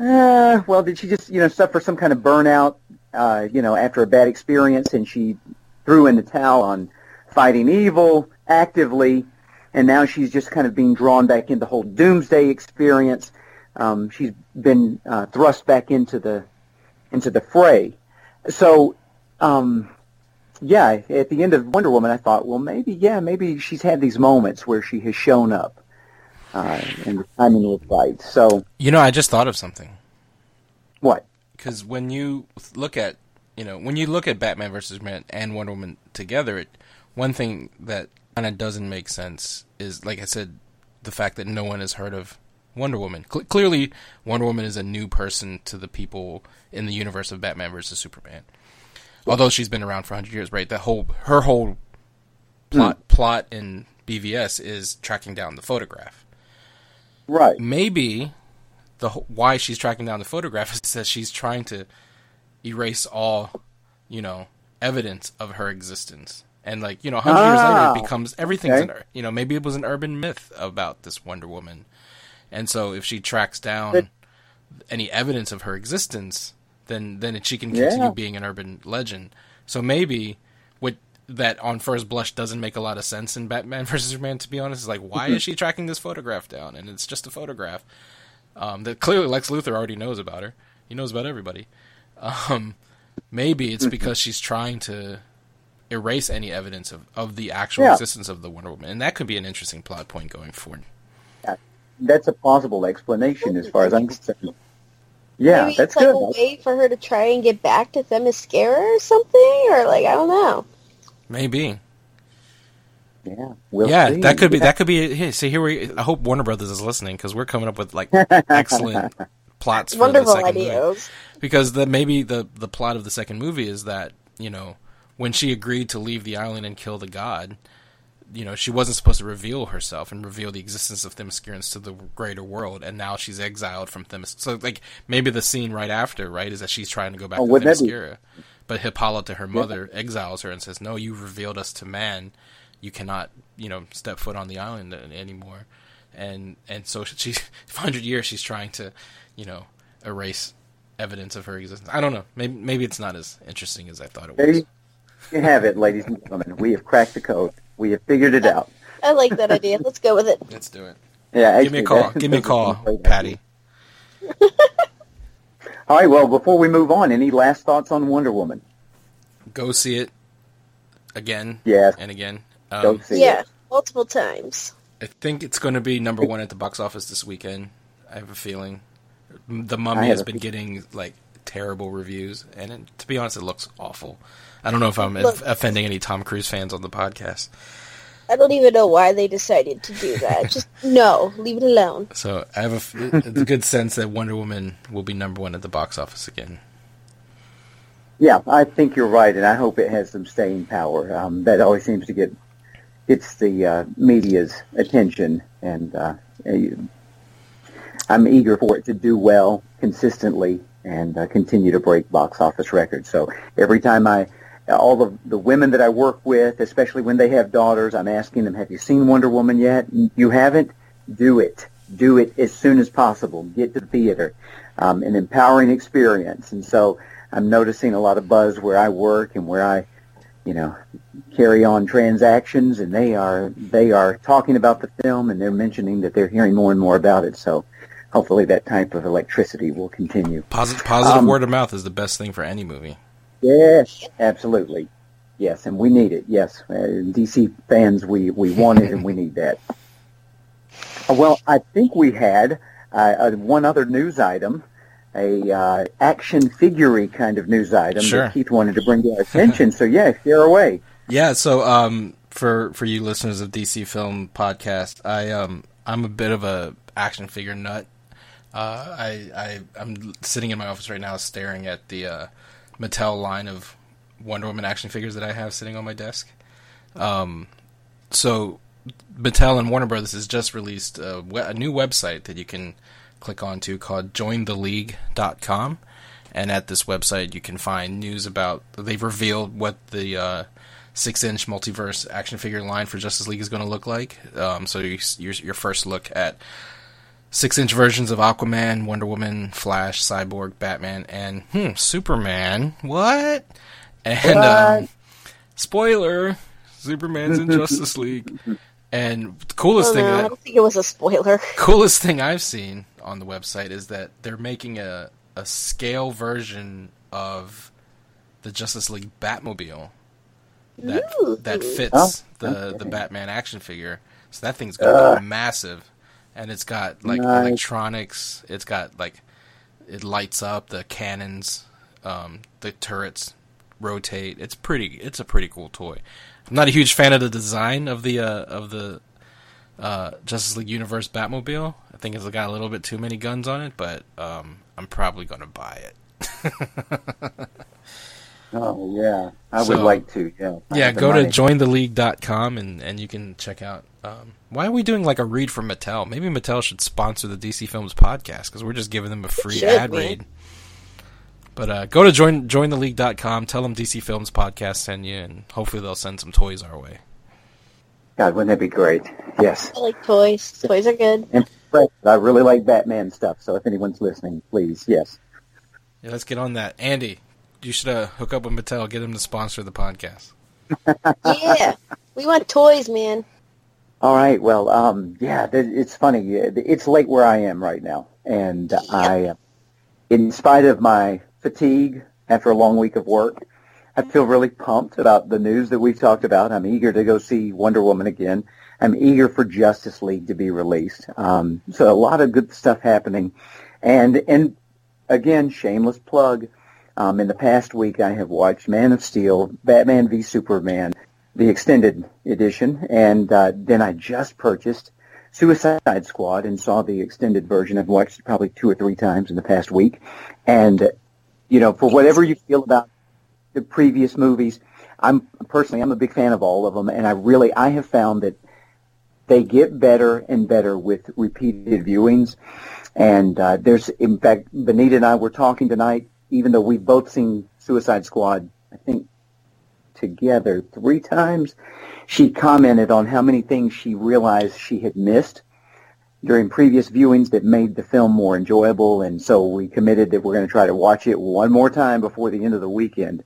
uh, well, did she just, you know, suffer some kind of burnout, uh, you know, after a bad experience and she threw in the towel on fighting evil actively, and now she's just kind of being drawn back into the whole doomsday experience. Um, she's been uh, thrust back into the into the fray. So, um, yeah, at the end of Wonder Woman, I thought, well, maybe, yeah, maybe she's had these moments where she has shown up, uh, and the timing was right. So, You know, I just thought of something. what? Because when you look at you know when you look at Batman versus Superman and Wonder Woman together, it one thing that kind of doesn't make sense is like I said, the fact that no one has heard of Wonder Woman. Cle clearly, Wonder Woman is a new person to the people in the universe of Batman versus Superman. Although she's been around for hundred years, right? That whole her whole plot hmm. plot in BVS is tracking down the photograph Right. maybe the why she's tracking down the photograph is that she's trying to erase all, you know, evidence of her existence. And like you know, hundred years later, Ah, it becomes everything's okay. an you know maybe it was an urban myth about this Wonder Woman, and so if she tracks down any evidence of her existence, then then she can continue Yeah. being an urban legend. So maybe what that on first blush doesn't make a lot of sense in Batman versus Superman. To be honest, is like why is she tracking this photograph down? And it's just a photograph um, that clearly Lex Luthor already knows about her. He knows about everybody. Um, maybe it's because she's trying to erase any evidence of, of the actual Yeah. existence of the Wonder Woman, and that could be an interesting plot point going forward. That's a plausible explanation as far as I'm concerned. Yeah, Maybe that's it's like a way for her to try and get back to Themyscira or something, or like I don't know. Maybe. Yeah, we'll yeah, see. that could be Yeah. that could be. Hey, see here we. I hope Warner Brothers is listening because we're coming up with like excellent plots for Wonderful the second movie. ideas. Because the maybe the the plot of the second movie is that you know when she agreed to leave the island and kill the god, you know she wasn't supposed to reveal herself and reveal the existence of Themyscirans to the greater world, and now she's exiled from Themis. So like maybe the scene right after right is that she's trying to go back Oh, to wouldn't that be- Themyscira, but Hippolyta, her mother, exiles her and says, "No, you revealed us to man. You cannot, you know, step foot on the island anymore." And and so she, for hundred years, she's trying to, you know, erase evidence of her existence. I don't know. Maybe maybe it's not as interesting as I thought it was. you, you have it, ladies and gentlemen. We have cracked the code. We have figured it out. I like that idea. Let's go with it. Let's do it. Yeah, Give me a call. Give me a call, Patty. idea. All right. Well, before we move on, any last thoughts on Wonder Woman? Go see it again Yes. and again. Go Um, see yeah, it. multiple times. I think it's going to be number one at the box office this weekend. I have a feeling. The Mummy has been getting like terrible reviews, and it, to be honest, it looks awful. I don't know if I'm Look- offending any Tom Cruise fans on the podcast. I don't even know why they decided to do that. Just no, leave it alone. So I have a, f- it's a good sense that Wonder Woman will be number one at the box office again. Yeah, I think you're right, and I hope it has some staying power. Um, that always seems to get gets the uh, media's attention, and uh, I'm eager for it to do well consistently and uh, continue to break box office records. So every time I, all the the women that I work with, especially when they have daughters, I'm asking them, "Have you seen Wonder Woman yet? You haven't? Do it. Do it as soon as possible. Get to the theater. Um, an empowering experience." And so I'm noticing a lot of buzz where I work and where I, you know, carry on transactions, and they are they are talking about the film and they're mentioning that they're hearing more and more about it. So hopefully that type of electricity will continue. Positive, positive Um, word of mouth is the best thing for any movie. Yes, absolutely. Yes, and we need it. Yes, uh, DC fans, we we want it and we need that. Well, I think we had uh, uh, one other news item, a uh, action figure kind of news item Sure. that Keith wanted to bring to our attention. so yeah, share away. Yeah, so um, for for you listeners of DC Film Podcast, I um I'm a bit of a action figure nut. Uh, I I I'm sitting in my office right now, staring at the uh, Mattel line of Wonder Woman action figures that I have sitting on my desk. Um, so Mattel and Warner Brothers has just released a, a new website that you can click onto called jointheleague.com. And at this website, you can find news about. They've revealed what the uh, six-inch multiverse action figure line for Justice League is going to look like. Um, so you, your your first look at six-inch versions of Aquaman, Wonder Woman, Flash, Cyborg, Batman, and hmm, Superman. What? And um, spoiler: Superman's in Justice League. And the coolest Oh, thing no, I don't think it was a spoiler. coolest thing I've seen on the website is that they're making a, a scale version of the Justice League Batmobile that Ooh. that fits Oh, the the. Batman action figure. So that thing's gonna be massive, and it's got like Nice. electronics. It's got like it lights up the cannons, um, the turrets rotate. It's pretty. It's a pretty cool toy. I'm not a huge fan of the design of the uh, of the uh, Justice League Universe Batmobile. I think it's got a little bit too many guns on it, but um, I'm probably gonna buy it. Oh yeah, I So- would like to. Yeah. Yeah, have the go to money. jointheleague.com and and you can check out. Um, why are we doing like a read from Mattel? Maybe Mattel should sponsor the DC Films podcast because we're just giving them a free should, ad man. read. But uh, go to join jointheleague.com. Tell them DC Films podcast send you, and hopefully they'll send some toys our way. God, wouldn't that be great? Yes. I like toys. Toys are good. And but I really like Batman stuff. So if anyone's listening, please, yes. Yeah, let's get on that. Andy, you should uh, hook up with Mattel, get them to sponsor the podcast. Yeah, we want toys, man. All right. Well, um, yeah, th- it's funny. It's late where I am right now, and I, uh, in spite of my fatigue after a long week of work, I feel really pumped about the news that we've talked about. I'm eager to go see Wonder Woman again. I'm eager for Justice League to be released. Um, so a lot of good stuff happening, and and again, shameless plug. Um, in the past week, I have watched Man of Steel, Batman v Superman, the extended edition, and uh, then I just purchased Suicide Squad and saw the extended version. I've watched it probably two or three times in the past week, and uh, you know, for whatever you feel about the previous movies, I'm personally I'm a big fan of all of them, and I really I have found that they get better and better with repeated viewings. And uh, there's, in fact, Benita and I were talking tonight, even though we've both seen Suicide Squad, I think, together three times. She commented on how many things she realized she had missed during previous viewings that made the film more enjoyable. And so we committed that we're going to try to watch it one more time before the end of the weekend.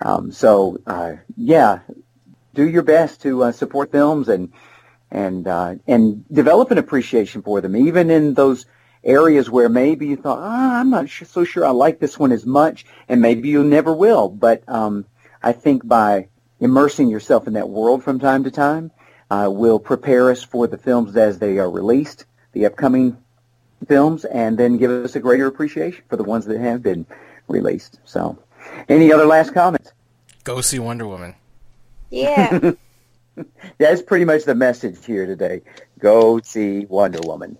Um, so, uh, yeah, do your best to uh, support films and and uh, and develop an appreciation for them, even in those areas where maybe you thought, ah, I'm not su- so sure I like this one as much, and maybe you never will. But um, I think by immersing yourself in that world from time to time uh, will prepare us for the films as they are released, the upcoming films, and then give us a greater appreciation for the ones that have been released. So, any other last comments? Go see Wonder Woman. Yeah. That's pretty much the message here today. Go see Wonder Woman.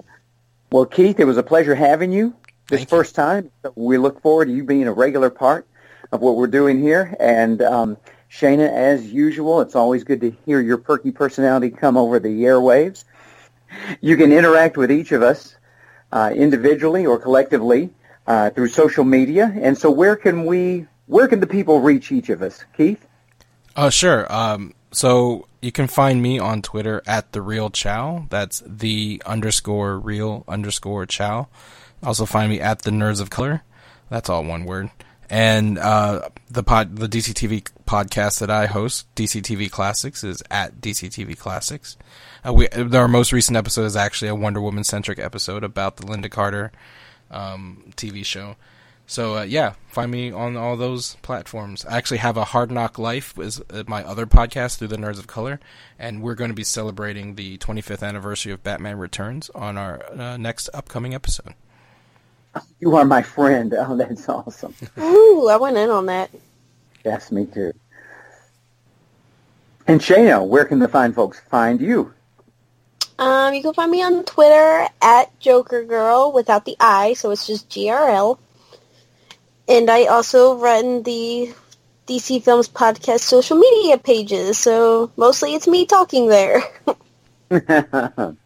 Well, Keith, it was a pleasure having you this Thank you. first time. We look forward to you being a regular part of what we're doing here. And um, Shaina, as usual, it's always good to hear your perky personality come over the airwaves. You can interact with each of us uh, individually or collectively uh, through social media. And so, where can we? Where can the people reach each of us, Keith? Uh, sure. Um, so you can find me on Twitter at the real Chow. That's the underscore real underscore Chow. Also find me at the Nerds of Color. That's all one word. And uh, the pod, the DCTV podcast that I host, DCTV Classics, is at DCTV Classics. Uh, we, our most recent episode is actually a Wonder Woman centric episode about the Lynda Carter um, TV show. So uh, yeah, find me on all those platforms. I actually have a Hard NOC Life is uh, my other podcast through the Nerds of Color, and we're going to be celebrating the 25th anniversary of Batman Returns on our uh, next upcoming episode. You are my friend. Oh, that's awesome. Ooh, I went in on that. Yes, me too. And Shaina, where can the fine folks find you? Um, you can find me on Twitter at Joker Girl without the I, so it's just GRL. And I also run the DC Films Podcast social media pages, so mostly it's me talking there.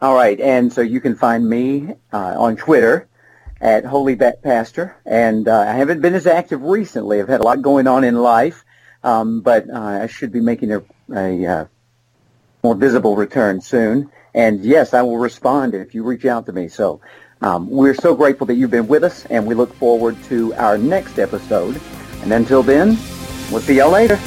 All right, and so you can find me uh, on Twitter at Holy Bat Pastor, and uh, I haven't been as active recently. I've had a lot going on in life, um, but uh, I should be making a, a uh, more visible return soon. And yes, I will respond if you reach out to me. So um, we're so grateful that you've been with us, and we look forward to our next episode. And until then, we'll see y'all later.